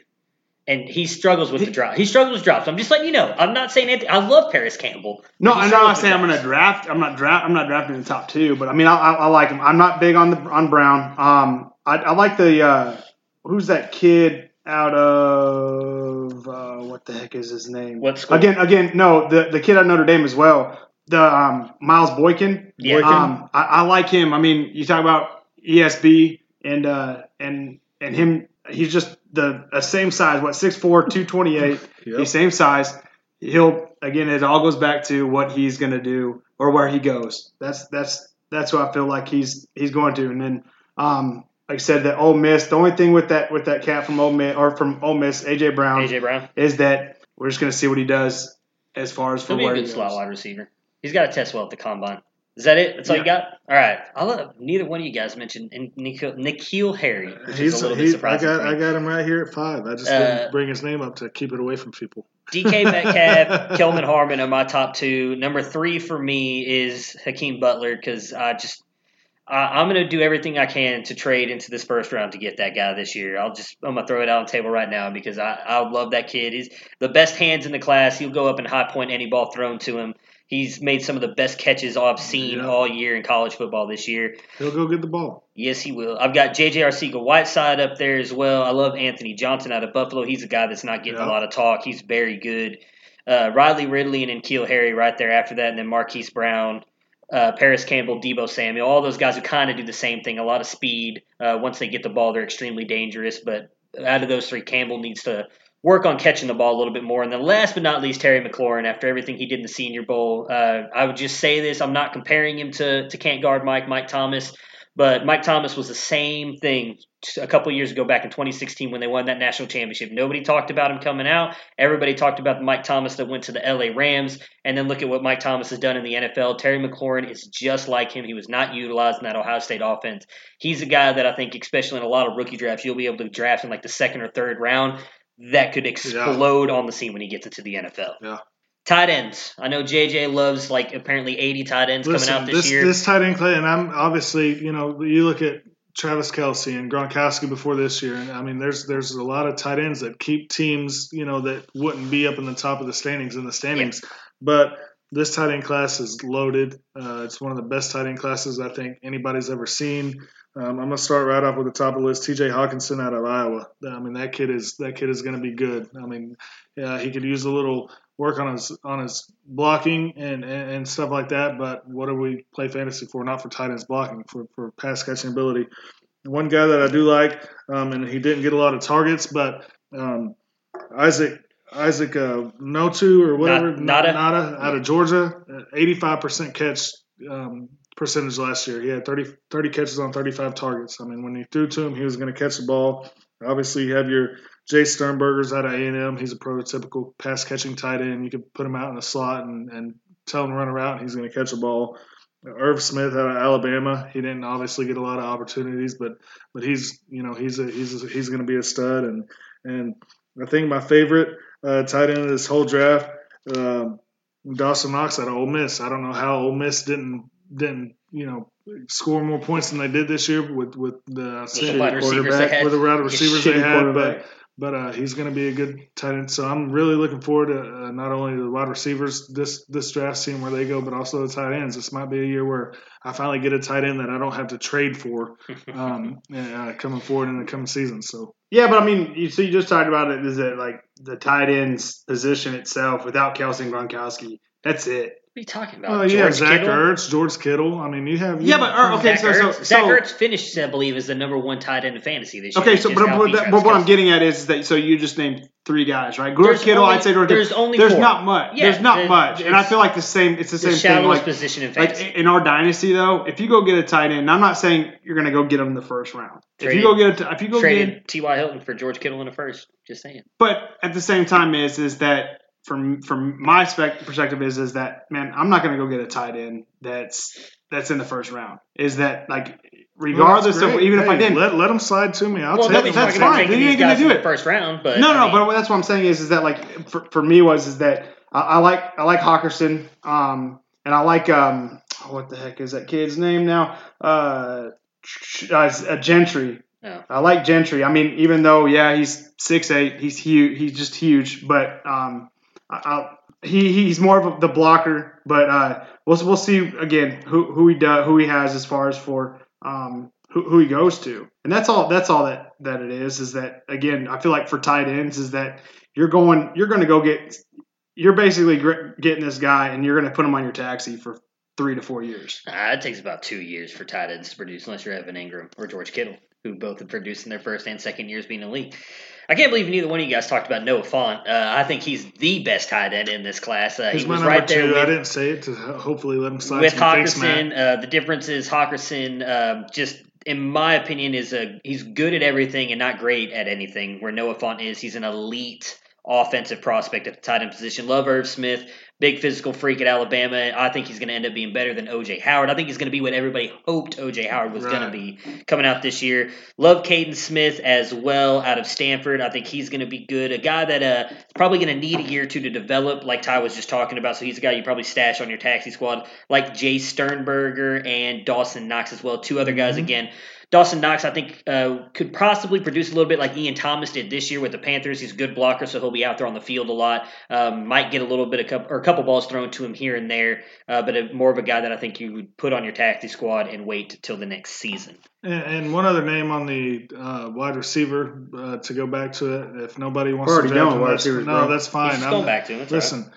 and he struggles with the drop. He struggles with drops. I'm just letting you know. I'm not saying anything. I love Parris Campbell. No, I'm not saying I'm going to draft. I'm not draft. I'm not drafting in the top two, but I mean, I, I, I like him. I'm not big on the on Brown. Um, I, I like the uh, who's that kid out of uh, what the heck is his name? What school? Again, again, no, the the kid at Notre Dame as well. The um, Miles Boykin. Yeah. Um, I, I like him. I mean, you talk about ESB and uh, and and him. He's just the uh, same size. What 6'4", 228. Yep. He's same size. He'll again. It all goes back to what he's going to do or where he goes. That's that's that's what I feel like he's he's going to. And then, um, like I said, that Ole Miss. The only thing with that with that cat from Ole Miss or from Ole Miss, AJ Brown, AJ Brown. is that we're just going to see what he does as far as for He'll be a where he good goes. slot wide receiver. He's got to test well at the combine. Is that it? That's all you got? All right. I love neither one of you guys mentioned and N'Keal, N'Keal Harry, which He's, is a little bit he, I got. I got him right here at five. I just Uh, didn't bring his name up to keep it away from people. DK Metcalf, Kelvin Harmon are my top two. Number three for me is Hakeem Butler because I just I, I'm going to do everything I can to trade into this first round to get that guy this year. I'll just I'm going to throw it out on the table right now because I I love that kid. He's the best hands in the class. He'll go up and high point any ball thrown to him. He's made some of the best catches I've seen Yeah. all year in college football this year. He'll go get the ball. Yes, he will. I've got J.J. Arcega Whiteside up there as well. I love Anthony Johnson out of Buffalo. He's a guy that's not getting Yeah. a lot of talk. He's very good. Uh, Riley Ridley and Keel Harry right there after that, and then Marquise Brown, uh, Parris Campbell, Deebo Samuel. All those guys who kind of do the same thing. A lot of speed. Uh, once they get the ball, they're extremely dangerous. But out of those three, Campbell needs to work on catching the ball a little bit more. And then last but not least, Terry McLaurin. After everything he did in the Senior Bowl, uh, I would just say this: I'm not comparing him to to can't guard Mike, Mike Thomas. But Mike Thomas was the same thing a couple years ago back in 2016 when they won that national championship. Nobody talked about him coming out. Everybody talked about the Mike Thomas that went to the LA Rams. And then look at what Mike Thomas has done in the NFL. Terry McLaurin is just like him. He was not utilized in that Ohio State offense. He's a guy that I think, especially in a lot of rookie drafts, you'll be able to draft in like the second or third round. That could explode on the scene when he gets into the NFL. Yeah. Tight ends. I know JJ loves like apparently 80 tight ends Listen, coming out this, this year. this tight end clay, and I'm obviously you know you look at Travis Kelce and Gronkowski before this year, and I mean there's there's a lot of tight ends that keep teams you know that wouldn't be up in the top of the standings in the standings, but this tight end class is loaded. Uh, it's one of the best tight end classes I think anybody's ever seen. Um, I'm gonna start right off with the top of the list. T.J. Hockenson out of Iowa. I mean that kid is that kid is gonna be good. I mean yeah, he could use a little work on his on his blocking and, and, and stuff like that. But what do we play fantasy for? Not for tight ends blocking, for, for pass catching ability. One guy that I do like, um, and he didn't get a lot of targets, but um, Isaac Isaac uh, Nauta or whatever Nauta. Nauta out of Georgia, eighty five percent catch um, percentage last year. He had 30, 30 catches on thirty five targets. I mean, when he threw to him, he was going to catch the ball. Obviously, you have your Jace Sternberger's out of A&M. He's a prototypical pass catching tight end. You can put him out in the slot and, and tell him to run around. he's going to catch a ball. Irv Smith out of Alabama. He didn't obviously get a lot of opportunities, but but he's you know he's a, he's a, he's going to be a stud. And and I think my favorite uh, tight end of this whole draft, um, Dawson Knox out of Ole Miss. I don't know how Ole Miss didn't didn't you know score more points than they did this year with with the With the receivers they quarterback with the wide Yeah, receivers they shitty had, but. But uh, he's going to be a good tight end, so I'm really looking forward to uh, not only the wide receivers this this draft, seeing where they go, but also the tight ends. This might be a year where I finally get a tight end that I don't have to trade for um, uh, coming forward in the coming season. So Yeah, but I mean, you, so you just talked about it. Is that like the tight end's position itself without Kelce and Gronkowski? That's it. What are you talking about? Oh you have George Zach Kittle? Ertz, George Kittle. I mean, you have Yeah, but uh, okay, Zach so so, Ertz, so Zach Ertz finished, I believe, as the number one tight end in fantasy this year. Okay, so but, but, that, but what I'm getting at is that so you just named three guys, right? George There's Kittle, only- I'd say George there's Kittle. only there's four. not much. Yeah, there's not the- much, and I feel like the same. It's the the same thing. Like, position in like fantasy. in our dynasty, though, if you go get a tight end, I'm not saying you're going to go get him in the first round. if you go get a, if you go get, T.Y. Hilton for George Kittle in the first. Just saying. but at the same time, is is that from from my spec, perspective is is that man, I'm not going to go get a tight end that's that's in the first round. Is that like regardless Well, of even if I didn't, let let them slide to me. I'll well, take them. that's fine. You ain't gonna do it. first round, but no, I no, mean, but that's what I'm saying is is that like for, for me was is that I, I like I like Hockenson, um, and I like um, what the heck is that kid's name now? Uh, uh, uh, Gentry. Yeah. I like Gentry. I mean, even though yeah, he's six eight, he's huge. He's just huge, but um, I, I, he he's more of the blocker. But uh, we'll we'll see again who who he does who he has as far as for um who, who he goes to, and that's all. That's all that that it is. Is that again? I feel like for tight ends is that you're going you're going to go get you're basically getting this guy and you're going to put him on your taxi for three to four years. Uh, it takes about two years for tight ends to produce, unless you're Evan Engram or George Kittle, who both have produced in their first and second years being league. I can't believe neither one of you guys talked about Noah Fant. Uh, I think he's the best tight end in this class. Uh, He's he was right there two. I didn't say it to hopefully let him slide with some Thanks, Matt. Hockenson. Uh, the difference is Hockenson um, just. In my opinion, is a he's good at everything and not great at anything. Where Noah Fant is, he's an elite offensive prospect at the tight end position. Love Irv Smith, big physical freak at Alabama. I think he's going to end up being better than OJ Howard. I think he's going to be what everybody hoped OJ Howard was going to be coming out this year. Love Kaden Smith as well out of Stanford. I think he's going to be good. A guy that uh probably going to need a year or two to develop, like Ty was just talking about. So he's a guy you probably stash on your taxi squad, like Jace Sternberger and Dawson Knox as well. Two other guys Mm-hmm. again. Dawson Knox, I think, uh, could possibly produce a little bit like Ian Thomas did this year with the Panthers. He's a good blocker, so he'll be out there on the field a lot. Um, might get a little bit of couple, or a couple balls thrown to him here and there, uh, but a, more of a guy that I think you would put on your taxi squad and wait till the next season. And, and one other name on the uh, wide receiver uh, to go back to it. If nobody wants We're to already draft done him, wide that's, receivers, no, bro. that's fine. He's just I'm- going back to him. That's all right. listen,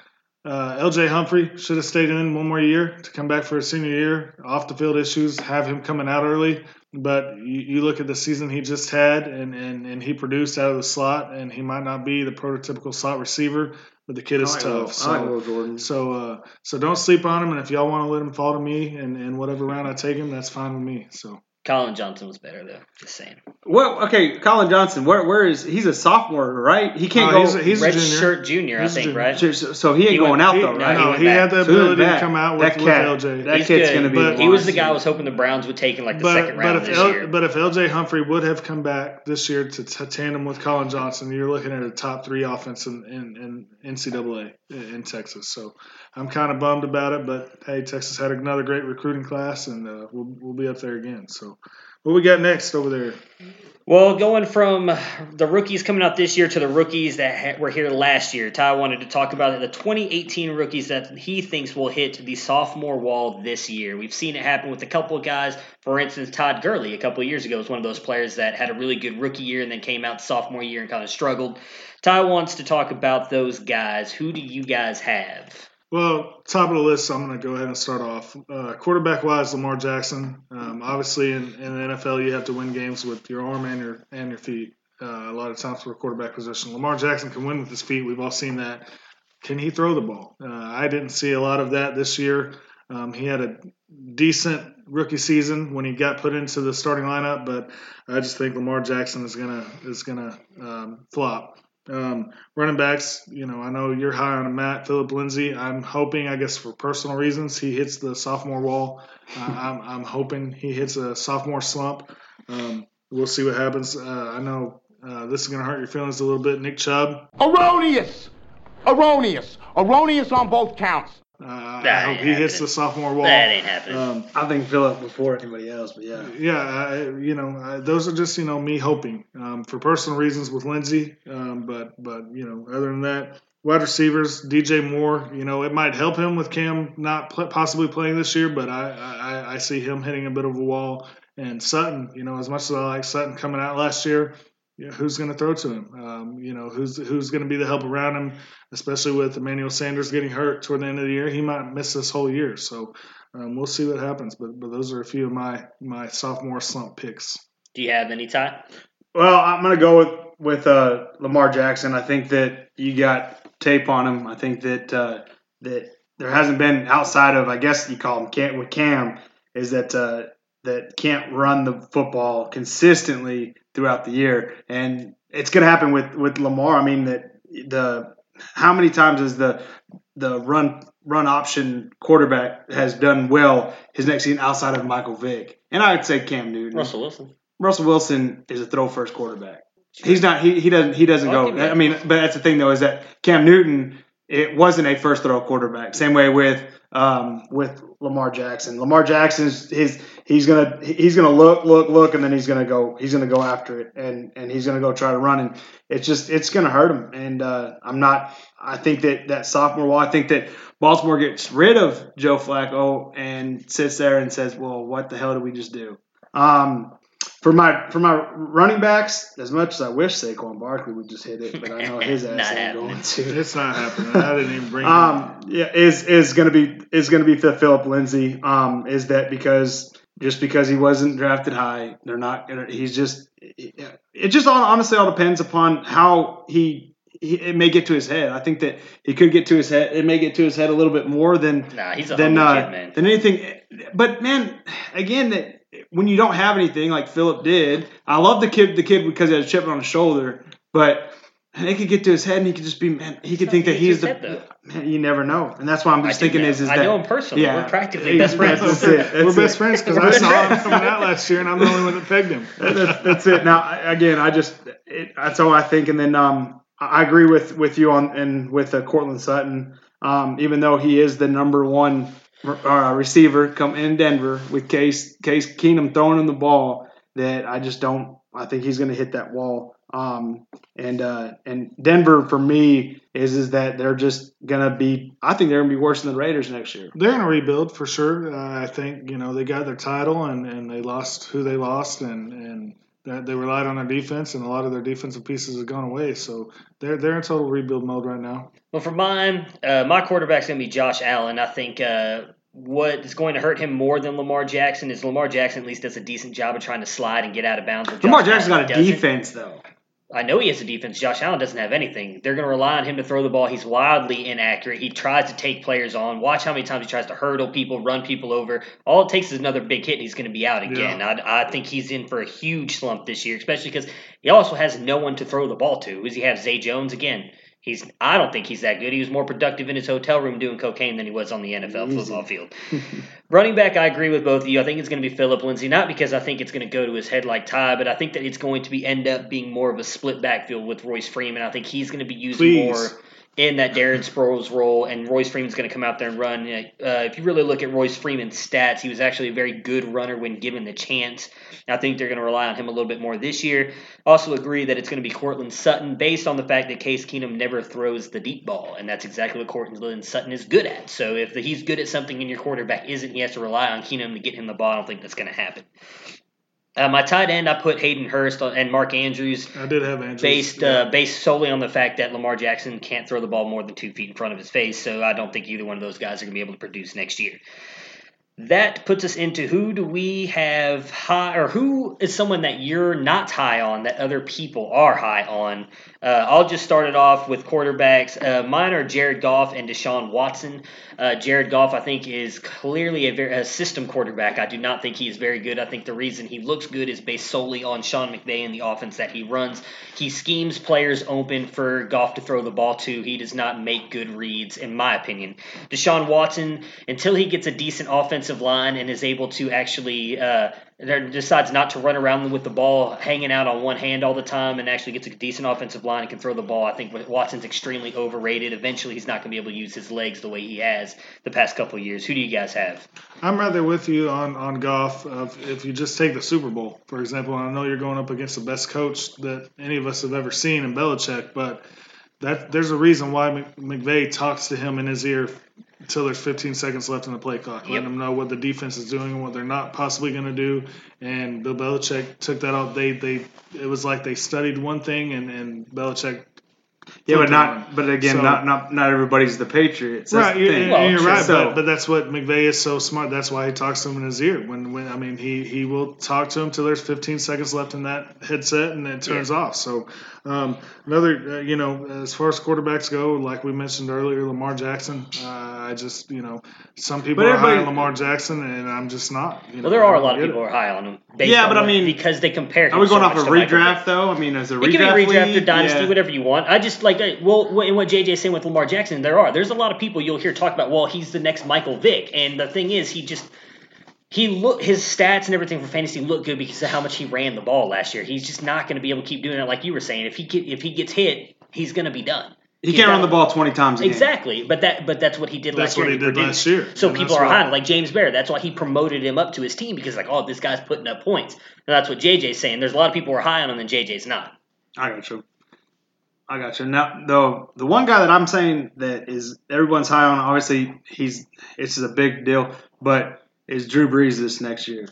uh, LJ Humphrey should have stayed in one more year to come back for his senior year. Off the field issues have him coming out early, but you, you look at the season he just had, and, and, and he produced out of the slot, and he might not be the prototypical slot receiver, but the kid is I Will- tough. I like So Will Jordan. so uh, so don't sleep on him, and if y'all want to let him fall to me, and, and whatever round I take him, that's fine with me. So. Collin Johnson was better though. Just saying. Well, okay, Collin Johnson. Where where is he's a sophomore, right? He can't Oh, go. he's a- he's a Red junior. shirt junior, I He's a think, junior. right? so, so he ain't He going went- out he- though, no, right? he No, went he back. had the So he went ability to back. come out That with, cat- with LJ. that He's kid's good, gonna be but the he was the guy I was hoping the Browns would take in like the but, second but round if this L, year. but if LJ Humphrey would have come back this year to t- tandem with Collin Johnson, you're looking at a top three offense in, in, in NCAA in, in Texas. So I'm kind of bummed about it, but hey, Texas had another great recruiting class, and uh, we'll we'll be up there again. So what we got next over there? Well, going from the rookies coming out this year to the rookies that ha- were here last year, Ty wanted to talk about the 2018 rookies that he thinks will hit the sophomore wall this year. We've seen it happen with a couple of guys. For instance, Todd Gurley a couple of years ago was one of those players that had a really good rookie year and then came out sophomore year and kind of struggled. Ty wants to talk about those guys. Who do you guys have? Well, top of the list, I'm going to go ahead and start off. Uh, quarterback wise, Lamar Jackson. Um, obviously, in, in the NFL, you have to win games with your arm and your and your feet. Uh, a lot of times for a quarterback position, Lamar Jackson can win with his feet. We've all seen that. Can he throw the ball? Uh, I didn't see a lot of that this year. Um, he had a decent rookie season when he got put into the starting lineup, but I just think Lamar Jackson is gonna is gonna um, flop. Um, running backs, you know, I know you're high on Matt Phillip Lindsay. I'm hoping, I guess, for personal reasons, he hits the sophomore wall. Uh, I'm, I'm hoping he hits a sophomore slump. Um, we'll see what happens. Uh, I know uh, this is going to hurt your feelings a little bit. Nick Chubb. Erroneous! Erroneous! Erroneous on both counts. Uh, I hope he hits the sophomore wall. That ain't happening. Um, I think Phillip before anybody else, but yeah. yeah, I, you know, I, those are just you know me hoping um, for personal reasons with Lindsay, um, but but you know, other than that, wide receivers, DJ Moore, you know, it might help him with Cam not pl- possibly playing this year, but I, I I see him hitting a bit of a wall. And Sutton, you know, as much as I like Sutton coming out last year, you know, who's going to throw to him? Um, you know, who's who's going to be the help around him, especially with Emmanuel Sanders getting hurt toward the end of the year. He might miss this whole year, so um, we'll see what happens. But but those are a few of my my sophomore slump picks. Do you have any tie? Well, I'm going to go with with uh, Lamar Jackson. I think that you got tape on him. I think that uh, that there hasn't been outside of I guess you call him Cam, with Cam is that uh, that can't run the football consistently throughout the year, and it's going to happen with with Lamar. I mean that the how many times is the the run run option quarterback has done well his next season outside of Michael Vick, and I would say Cam Newton. Russell Wilson. Russell Wilson is a throw first quarterback. He's not. He, he doesn't. He doesn't I'll go. I mean, but that's the thing though is that Cam Newton it wasn't a first throw quarterback. Same way with um, with Lamar Jackson. Lamar Jackson's his he's gonna he's gonna look look look and then he's gonna go he's gonna go after it and and he's gonna go try to run and it's just it's gonna hurt him and uh, I'm not I think that that sophomore wall I think that Baltimore gets rid of Joe Flacco and sits there and says well what the hell did we just do um, for my for my running backs, as much as I wish Saquon Barkley would just hit it, but I know his ass ain't happening. going to. It's not happening. I didn't even bring. him. Um, yeah, is is gonna be is gonna be Phillip Lindsay. Um, is that because just because he wasn't drafted high, they're not gonna. He's just. It just all, honestly all depends upon how he. He, it may get to his head. I think that he could get to his head. It may get to his head a little bit more than Nah, he's a than uh, kid, man. than anything. But man, again, that when you don't have anything like Phillip did, I love the kid. The kid because he had a chip on his shoulder, but and it could get to his head, and he could just be man. He could think that he's the his man. You never know, and that's why I'm just do thinking know. is is I that know him personally. Yeah, We're practically best friends. That's it. That's We're best friends because I saw him coming out last year, and I'm the only one that pegged him. that's, that's it. Now, again, I just it, that's all I think, and then um, I agree with with you on and with uh, Courtland Sutton. Um, even though he is the number one uh, receiver come in Denver with Case Case Keenum throwing him the ball, that I just don't. I think he's going to hit that wall. Um, and uh, and Denver for me is is that they're just going to be. I think they're going to be worse than the Raiders next year. They're in a rebuild for sure. Uh, I think you know they got their title and, and they lost who they lost and and that they relied on their defense and a lot of their defensive pieces have gone away. So they're they're in total rebuild mode right now. Well, for mine, uh, my quarterback's going to be Josh Allen. I think uh, what is going to hurt him more than Lamar Jackson is Lamar Jackson at least does a decent job of trying to slide and get out of bounds. Lamar Jackson's got a doesn't. defense though. I know he has a defense. Josh Allen doesn't have anything. They're going to rely on him to throw the ball. He's wildly inaccurate. He tries to take players on. Watch how many times he tries to hurdle people, run people over. All it takes is another big hit, and he's going to be out again. I, I think he's in for a huge slump this year, especially because he also has no one to throw the ball to. Does he have? Zay Jones again. He's. I don't think he's that good. He was more productive in his hotel room doing cocaine than he was on the NFL Easy. football field. Running back, I agree with both of you. I think it's going to be Phillip Lindsay, not because I think it's going to go to his head like Ty, but I think that it's going to be end up being more of a split backfield with Royce Freeman. I think he's going to be used Please. more in that Darren Sproles role, and Royce Freeman's going to come out there and run. Uh, if you really look at Royce Freeman's stats, he was actually a very good runner when given the chance. I think they're going to rely on him a little bit more this year. Also agree that it's going to be Courtland Sutton based on the fact that Case Keenum never throws the deep ball, and that's exactly what Courtland Sutton is good at. So if he's good at something and your quarterback isn't, he has to rely on Keenum to get him the ball. I don't think that's going to happen. Uh, my tight end, I put Hayden Hurst and Mark Andrews I did have Andrews. based uh, based solely on the fact that Lamar Jackson can't throw the ball more than two feet in front of his face. So I don't think either one of those guys are going to be able to produce next year. that puts us into who do we have high, or who is someone that you're not high on that other people are high on. Uh, I'll just start it off with quarterbacks. Uh, mine are Jared Goff and Deshaun Watson. Uh, Jared Goff, I think, is clearly a, very, a system quarterback. I do not think he is very good. I think the reason he looks good is based solely on Sean McVay and the offense that he runs. He schemes players open for Goff to throw the ball to. He does not make good reads, in my opinion. Deshaun Watson, until he gets a decent offensive line and is able to actually decides not to run around with the ball hanging out on one hand all the time and actually gets a decent offensive line and can throw the ball. I think Watson's extremely overrated. Eventually, he's not going to be able to use his legs the way he has the past couple of years. Who do you guys have? I'm rather with you on on Goff. Of if you just take the Super Bowl, for example, I know you're going up against the best coach that any of us have ever seen in Belichick, but that there's a reason why McVay talks to him in his ear until there's 15 seconds left in the play clock, letting them know what the defense is doing and what they're not possibly going to do. And Bill Belichick took that out. They they it was like they studied one thing, and and Belichick. Yeah, but not. But again, so, not not not everybody's the Patriots. That's right, you're, well, you're right. So, but, but that's what McVay is so smart. That's why he talks to him in his ear. When when I mean he he will talk to him till there's 15 seconds left in that headset, and it turns yeah. off. So um, another, uh, you know, as far as quarterbacks go, like we mentioned earlier, Lamar Jackson. Uh, I just, you know, some people but are high on Lamar Jackson, and I'm just not. You know, there are a lot of people who are high on him. Yeah, but I mean, because they compare. Are we going so off a redraft though? I mean, as a redraft, it can be redrafted, league, dynasty, yeah. whatever you want. I just like, uh, well, in what JJ's saying with Lamar Jackson, there are. There's a lot of people you'll hear talk about. Well, he's the next Michael Vick, and the thing is, he just he look his stats and everything for fantasy look good because of how much he ran the ball last year. He's just not going to be able to keep doing it like you were saying. If he get, if he gets hit, he's going to be done. He can't run the ball twenty times. exactly, but that but that's what he did that's last year. That's what he, did last year. So people are high, like James Bear. That's why he promoted him up to his team because like, oh, this guy's putting up points. And that's what JJ's saying. There's a lot of people who are high on him, and JJ's not. I got you. I got you. Now, though, the one guy that I'm saying that is everyone's high on, obviously, he's it's a big deal, but is Drew Brees this next year.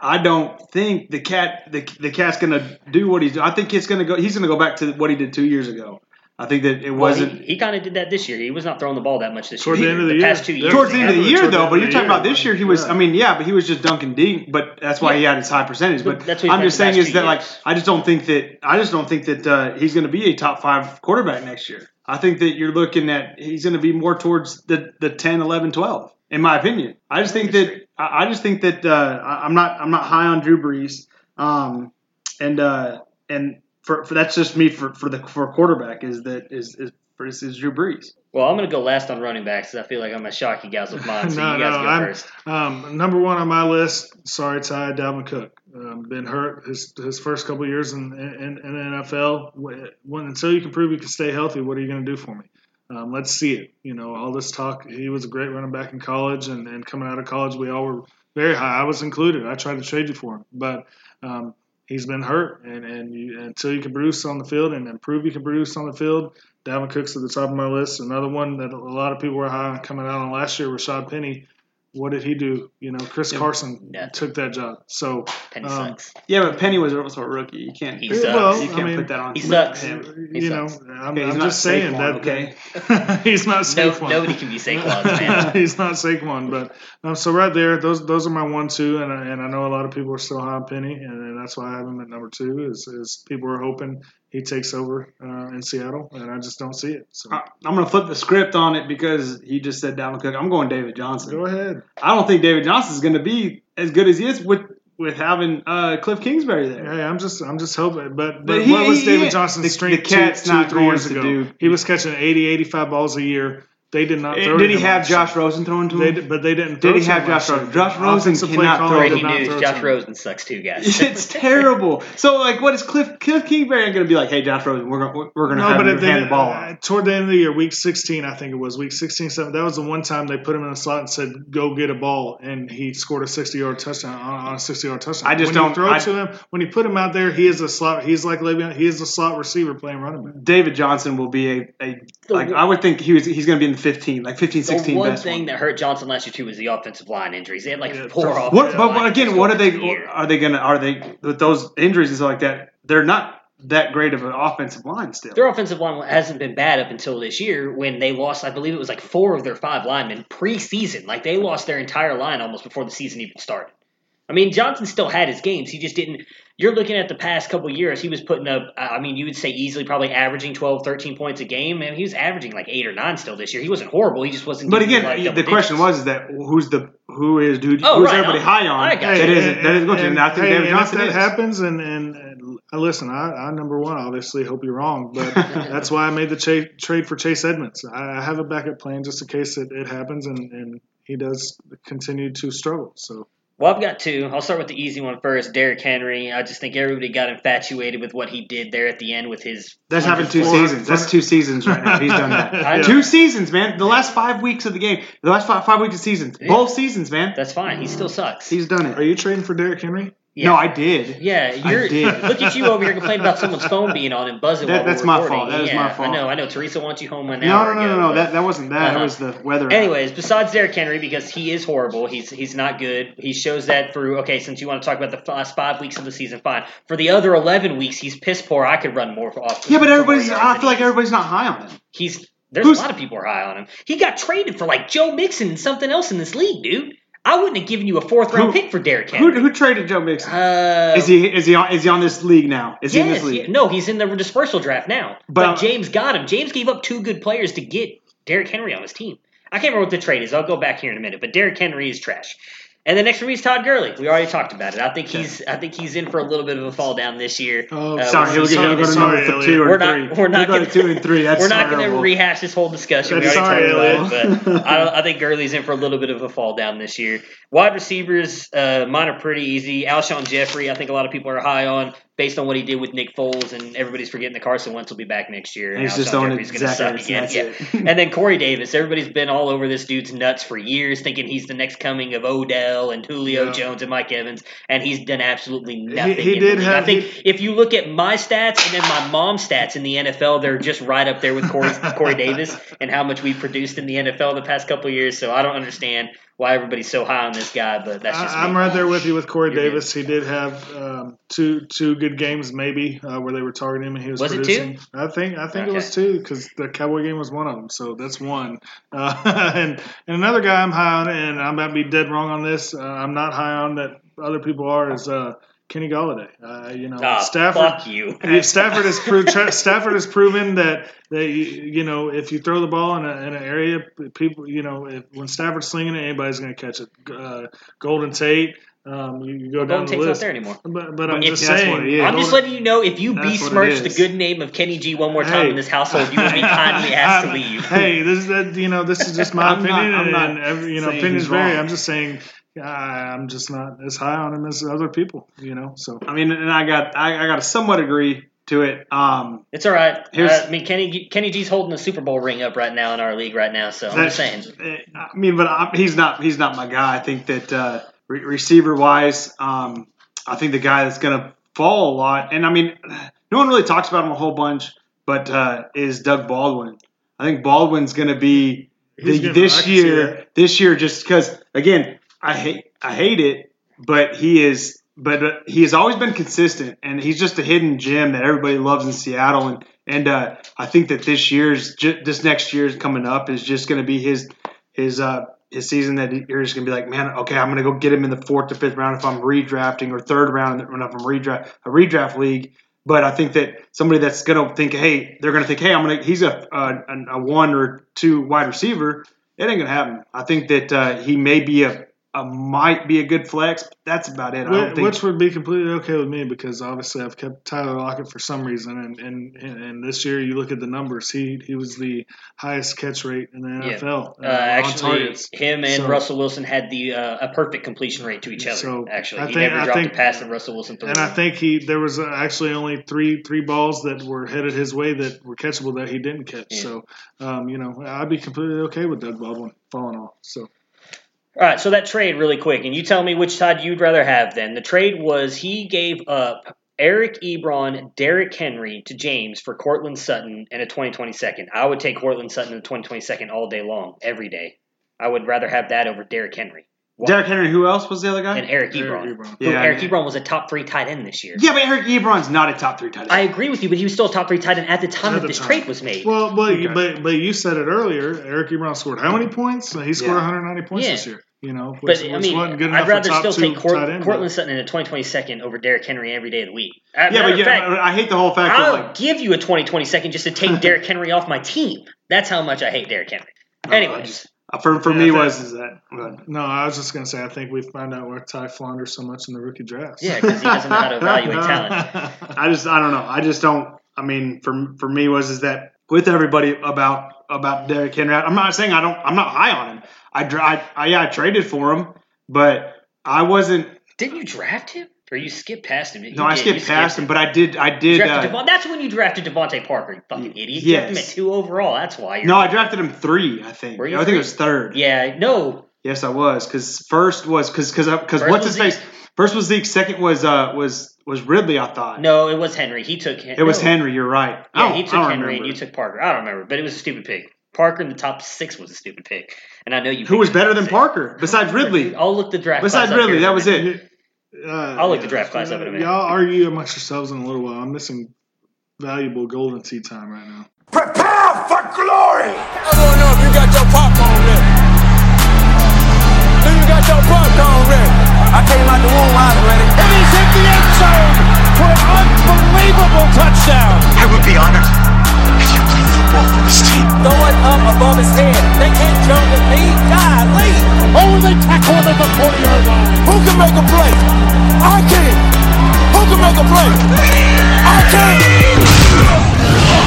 I don't think the cat the, the cat's gonna do what he's. I think it's gonna go. He's gonna go back to what he did two years ago. I think that it well, wasn't. He, he kind of did that this year. He was not throwing the ball that much this Towards year. Towards the end of the, the year. past two years. Towards the end of the year, though. But you're talking year. about this year. He was. Yeah. I mean, yeah, but he was just dunking deep. But that's why Yeah. he had his high percentage. But, But that's what I'm just saying is two that like. I just don't think that I just don't think that uh, he's going to be a top five quarterback next year. I think that you're looking at he's going to be more towards the the 10, 11, 12. In my opinion, I just think that I I just think that uh, I- I'm not I'm not high on Drew Brees. Um, and uh, and for, for that's just me for, for the for quarterback is that is is, is, is Drew Brees. Well, I'm going to go last on running backs because I feel like I'm going to shock you guys with mine. So no, you guys no, go I'm, first. Um, number one on my list. Sorry, Ty Dalvin Cook. Um, been hurt his his first couple years in, in, in the NFL. When until you can prove you can stay healthy, what are you going to do for me? Um, let's see it. You know, all this talk. He was a great running back in college, and, and coming out of college, we all were very high. I was included. I tried to trade you for him, but um, he's been hurt, and and you, until you can produce on the field and, prove you can produce on the field, Dalvin Cook's at the top of my list. Another one that a lot of people were high on coming out on last year, Rashaad Penny. What did he do? You know, Chris Carson Yeah. took that job. So Penny um, sucks. Yeah, but Penny was also a rookie. You can't. He you sucks. Well, can't I mean, put that on. He sucks. him. He you know. I'm, Okay, I'm not just saying Saquon, that. okay? he's not No, Saquon. nobody can be Saquon's man. he's not Saquon, but um, so right there, those those are my one two, and I, and I know a lot of people are still high on Penny, and, and that's why I have him at number two. Is, is people are hoping he takes over uh, in Seattle, and I just don't see it. So I- I'm going to flip the script on it because he just said Dalvin Cook. I'm going David Johnson. go ahead. I don't think David Johnson is going to be as good as he is with with having uh, Cliff Kingsbury there. Hey, I'm just I'm just hoping, but, but, But he- what was David he- Johnson's the- strength the cat's two, not two, three years ago? do- He was catching 80, 85 balls a year. They did not throw. Did he have last Josh year. Rosen throwing to They him? did, but they didn't. Throw Did he have Josh last year. Rosen? Josh Rosen cannot throw did Breaking not news: throw Josh. Rosen sucks too, guys. it's terrible. So like, what is Cliff Cliff Kingsbury going to be like? Hey, Josh Rosen, we're going we're going to No, have but you at hand the, the ball. uh, toward the end of the year, week 16, I think it was week 16, 7. That was the one time they put him in the slot and said, "Go get a ball," and he scored a 60-yard touchdown on, on a 60-yard touchdown. I just when don't- You throw I- to him when you put him out there. He is a slot. He's like Le'Veon. He is a slot receiver playing running back. David Johnson will be a, a like I would think he was he's going to be in the 15, like 15, 16 the one best thing one. that hurt Johnson last year too was the offensive line injuries. They had like Yeah, four so- offensive What, but, line but again, what are they? the. Are they gonna? Are they with those injuries and stuff like that? They're not that great of an offensive line still. Their offensive line hasn't been bad up until this year when they lost, I believe it was like four of their five linemen preseason. Like they lost their entire line almost before the season even started. I mean, Johnson still had his games. He just didn't. You're looking at the past couple years, he was putting up, I mean, you would say easily probably averaging 12, 13 points a game. And he was averaging like eight or nine still this year. He wasn't horrible. He just wasn't. But again, like, the double question digits. was is that who's the who is dude Oh, who's right, everybody I- high on I got that you. isn't that is going to and I think hey, David and Johnson that is. happens, and, and, and uh, listen, I, I number one obviously hope you're wrong, but that's why I made the cha- trade for Chase Edmonds. I, I have a backup plan just in case it, it happens, and, and he does continue to struggle. So Well, I've got two. I'll start with the easy one first. Derrick Henry. I just think everybody got infatuated with what he did there at the end with his. That's having two seasons. That's two seasons right now. He's done that. I. Two seasons, man. The last five weeks of the game. The last five, five weeks of seasons. Both seasons, man. That's fine. He still sucks. He's done it. are you trading for Derrick Henry? No, I did. Yeah, you're. did. Look at you over here complaining about someone's phone being on and buzzing. That- that's my fault. That is yeah, my fault. I know. I know. Teresa wants you home an No, hour no, no, ago, no, no. That that wasn't that. Uh-huh. That was the weather. Anyways, besides Derrick Henry, because he is horrible, he's he's not good. He shows that through. Okay, since you want to talk about the last five weeks of the season, fine. For the other eleven weeks, he's piss poor. I could run more off. Yeah, but everybody's. I feel like everybody's not high on him. He's there's Who's- a lot of people are high on him. He got traded for like Joe Mixon and something else in this league, dude. I wouldn't have given you a fourth round Who- pick for Derrick Henry. who traded Joe Mixon? uh, is he is he on is he on this league now? Is he in yes, this league? yeah. no, he's in the dispersal draft now. But- But, James got him. James gave up two good players to get Derrick Henry on his team. I can't remember what the trade is. I'll go back here in a minute. But Derrick Henry is trash. And the next for me is Todd Gurley. We already talked about it. I think he's I think he's in for a little bit of a fall down this year. Oh, Uh, Sorry, he'll we'll get see. he'll go to sorry, number Elliott. two or We're three. not. We're not He'll gonna, two and three. That's we're not going to rehash this whole discussion. That's we already sorry, talked about it, but I, I think Gurley's in for a little bit of a fall down this year. Wide receivers, uh, mine are pretty easy. Alshon Jeffery, I think a lot of people are high on based on what he did with Nick Foles, and everybody's forgetting that Carson Wentz will be back next year. And He's just on Jeffery's going to suck again. Yeah. it. and then Corey Davis, everybody's been all over this dude's nuts for years, thinking he's the next coming of Odell and Julio Yeah. Jones and Mike Evans, and he's done absolutely nothing. he the did have- I think if you look at my stats and then my mom's stats in the NFL, they're just right up there with Corey, Corey Davis and how much we've produced in the NFL the past couple of years. So I don't understand why everybody's so high on this guy, but that's just I, I'm right there with you with Corey You're good. Davis. He did have um, two two good games, maybe uh, where they were targeting him and he was, Was it producing. I think I think it was two because the Cowboy game was one of them. So that's one. Uh, and and another guy I'm high on, and I might be dead wrong on this. Uh, I'm not high on that other people are is uh, Kenny Golladay. Uh, you know, Ah, Stafford. fuck you. Stafford has proved Stafford has proven that that you, you know if you throw the ball in, a, in an area, people you know if, when Stafford's slinging it, anybody's going to catch it. Uh, Golden Tate, um, you, you go down Golden the Tate's not list. there anymore. But, but I'm If just saying. what it is. I'm just letting you know if you That's what it besmirch the good name of Kenny G one more time Hey. in this household, you will be kindly asked to leave. Hey, this is that you know this is just my I'm not- opinion, I'm and, not and every, you know opinions vary. I'm just saying. I'm just not as high on him as other people, you know. So I mean, and I got I, I got to somewhat agree to it. Um, It's all right. Here's- Uh, I mean, Kenny Kenny G's holding the Super Bowl ring up right now in our league right now, so I'm just saying. I mean, but I, he's not he's not my guy. I think that uh, re- receiver wise, um, I think the guy that's going to fall a lot, and I mean, no one really talks about him a whole bunch, but uh, is Doug Baldwin. I think Baldwin's going to be the, this can year. This year, just because again, I hate I hate it, but he is. But uh, he has always been consistent, and he's just a hidden gem that everybody loves in Seattle. And and uh, I think that this year's this next year's coming up is just going to be his his uh his season that you're just gonna be like, man, okay, I'm gonna go get him in the fourth or fifth round if I'm redrafting or third round if I'm redraft a redraft league. But I think that somebody that's gonna think, hey, they're gonna think, hey, I'm gonna he's a a, a one or two wide receiver. It ain't gonna happen. I think that uh, he may be a, a might be a good flex. But that's about it. I don't Which, think. which would be completely okay with me because obviously I've kept Tyler Lockett for some reason, and, and, and this year you look at the numbers, he he was the highest catch rate in the Yeah. NFL Uh, actually, targets. him and So- Russell Wilson had the uh, a perfect completion rate to each other. So, actually, I he think- never I dropped think- a pass that Russell Wilson threw. And I think he there was uh, actually only three three balls that were headed his way that were catchable that he didn't catch. Yeah. So, um, you know, I'd be completely okay with Doug Baldwin falling off. So, All right, so that trade really quick, and you tell me which side you'd rather have. Then the trade was he gave up Eric Ebron, Derrick Henry to James for Courtland Sutton and a 2020 second. I would take Courtland Sutton and a 2020 second all day long, every day. I would rather have that over Derrick Henry. Derrick Henry. Who else was the other guy? and Eric Ebron. Ebron. Who Yeah, Eric yeah. Ebron was a top three tight end this year. yeah, but Eric Ebron's not a top three tight end. I agree with you, but he was still a top three tight end at the time At that the this time. trade was made. Well, but, Okay. but but you said it earlier. Eric Ebron scored how many points? He scored Yeah. 190 points Yeah. this year. You know, but which, I which mean, good enough I'd for rather top still two take Cort- end, Courtland Sutton in a 2020 second over Derrick Henry every day of the week. As yeah, but yeah, fact, I hate the whole fact I'll like. give you a 2020 second just to take Derrick Henry off my team. That's how much I hate Derrick Henry. Anyways, uh, Uh, for, for Yeah, me was is that but- No, I was just gonna say I think we found out why Ty flounders so much in the rookie draft. yeah, because he doesn't know how to evaluate talent. I just I don't know. I just don't. I mean, for for me was is that with everybody about about Derrick Henry. I'm not saying I don't. I'm not high on him. I I, I yeah I traded for him, but I wasn't. Didn't you draft him? Or you skipped past him? You No, I did, skipped you past him, but I did. I did. Uh, Devon- that's when you drafted DeVante Parker, you fucking idiot. You drafted him at two overall. That's why. You're, no, I drafted him three. I think. Were I think it was third. Yeah, no. Yes, I was. Because first was because because because what's was his face? First was Zeke. Second was uh was was Ridley. I thought. No, it was Henry. He took Hen- It was no. Henry. You're right. I Yeah, he I took don't Henry and remember. you took Parker. I don't remember, but it was a stupid pick. Parker in the top six was a stupid pick, and I know you. Who was better than six. Parker besides Ridley? I'll look the draft. Besides Ridley, that was it. Uh, I'll look the draft class up in a minute. Y'all argue amongst yourselves in a little while. I'm missing valuable golden tea time right now. Prepare for glory! I don't know if you got your popcorn ready. Do you got your popcorn ready? I came out the womb, I was ready. And he's hit the end zone for an unbelievable touchdown. I would be honored Throw it up above his head. They can't jump with me. Golly. Oh, they tackle him at the 40 yard line. Who can make a play? I can. Who can make a play? I can.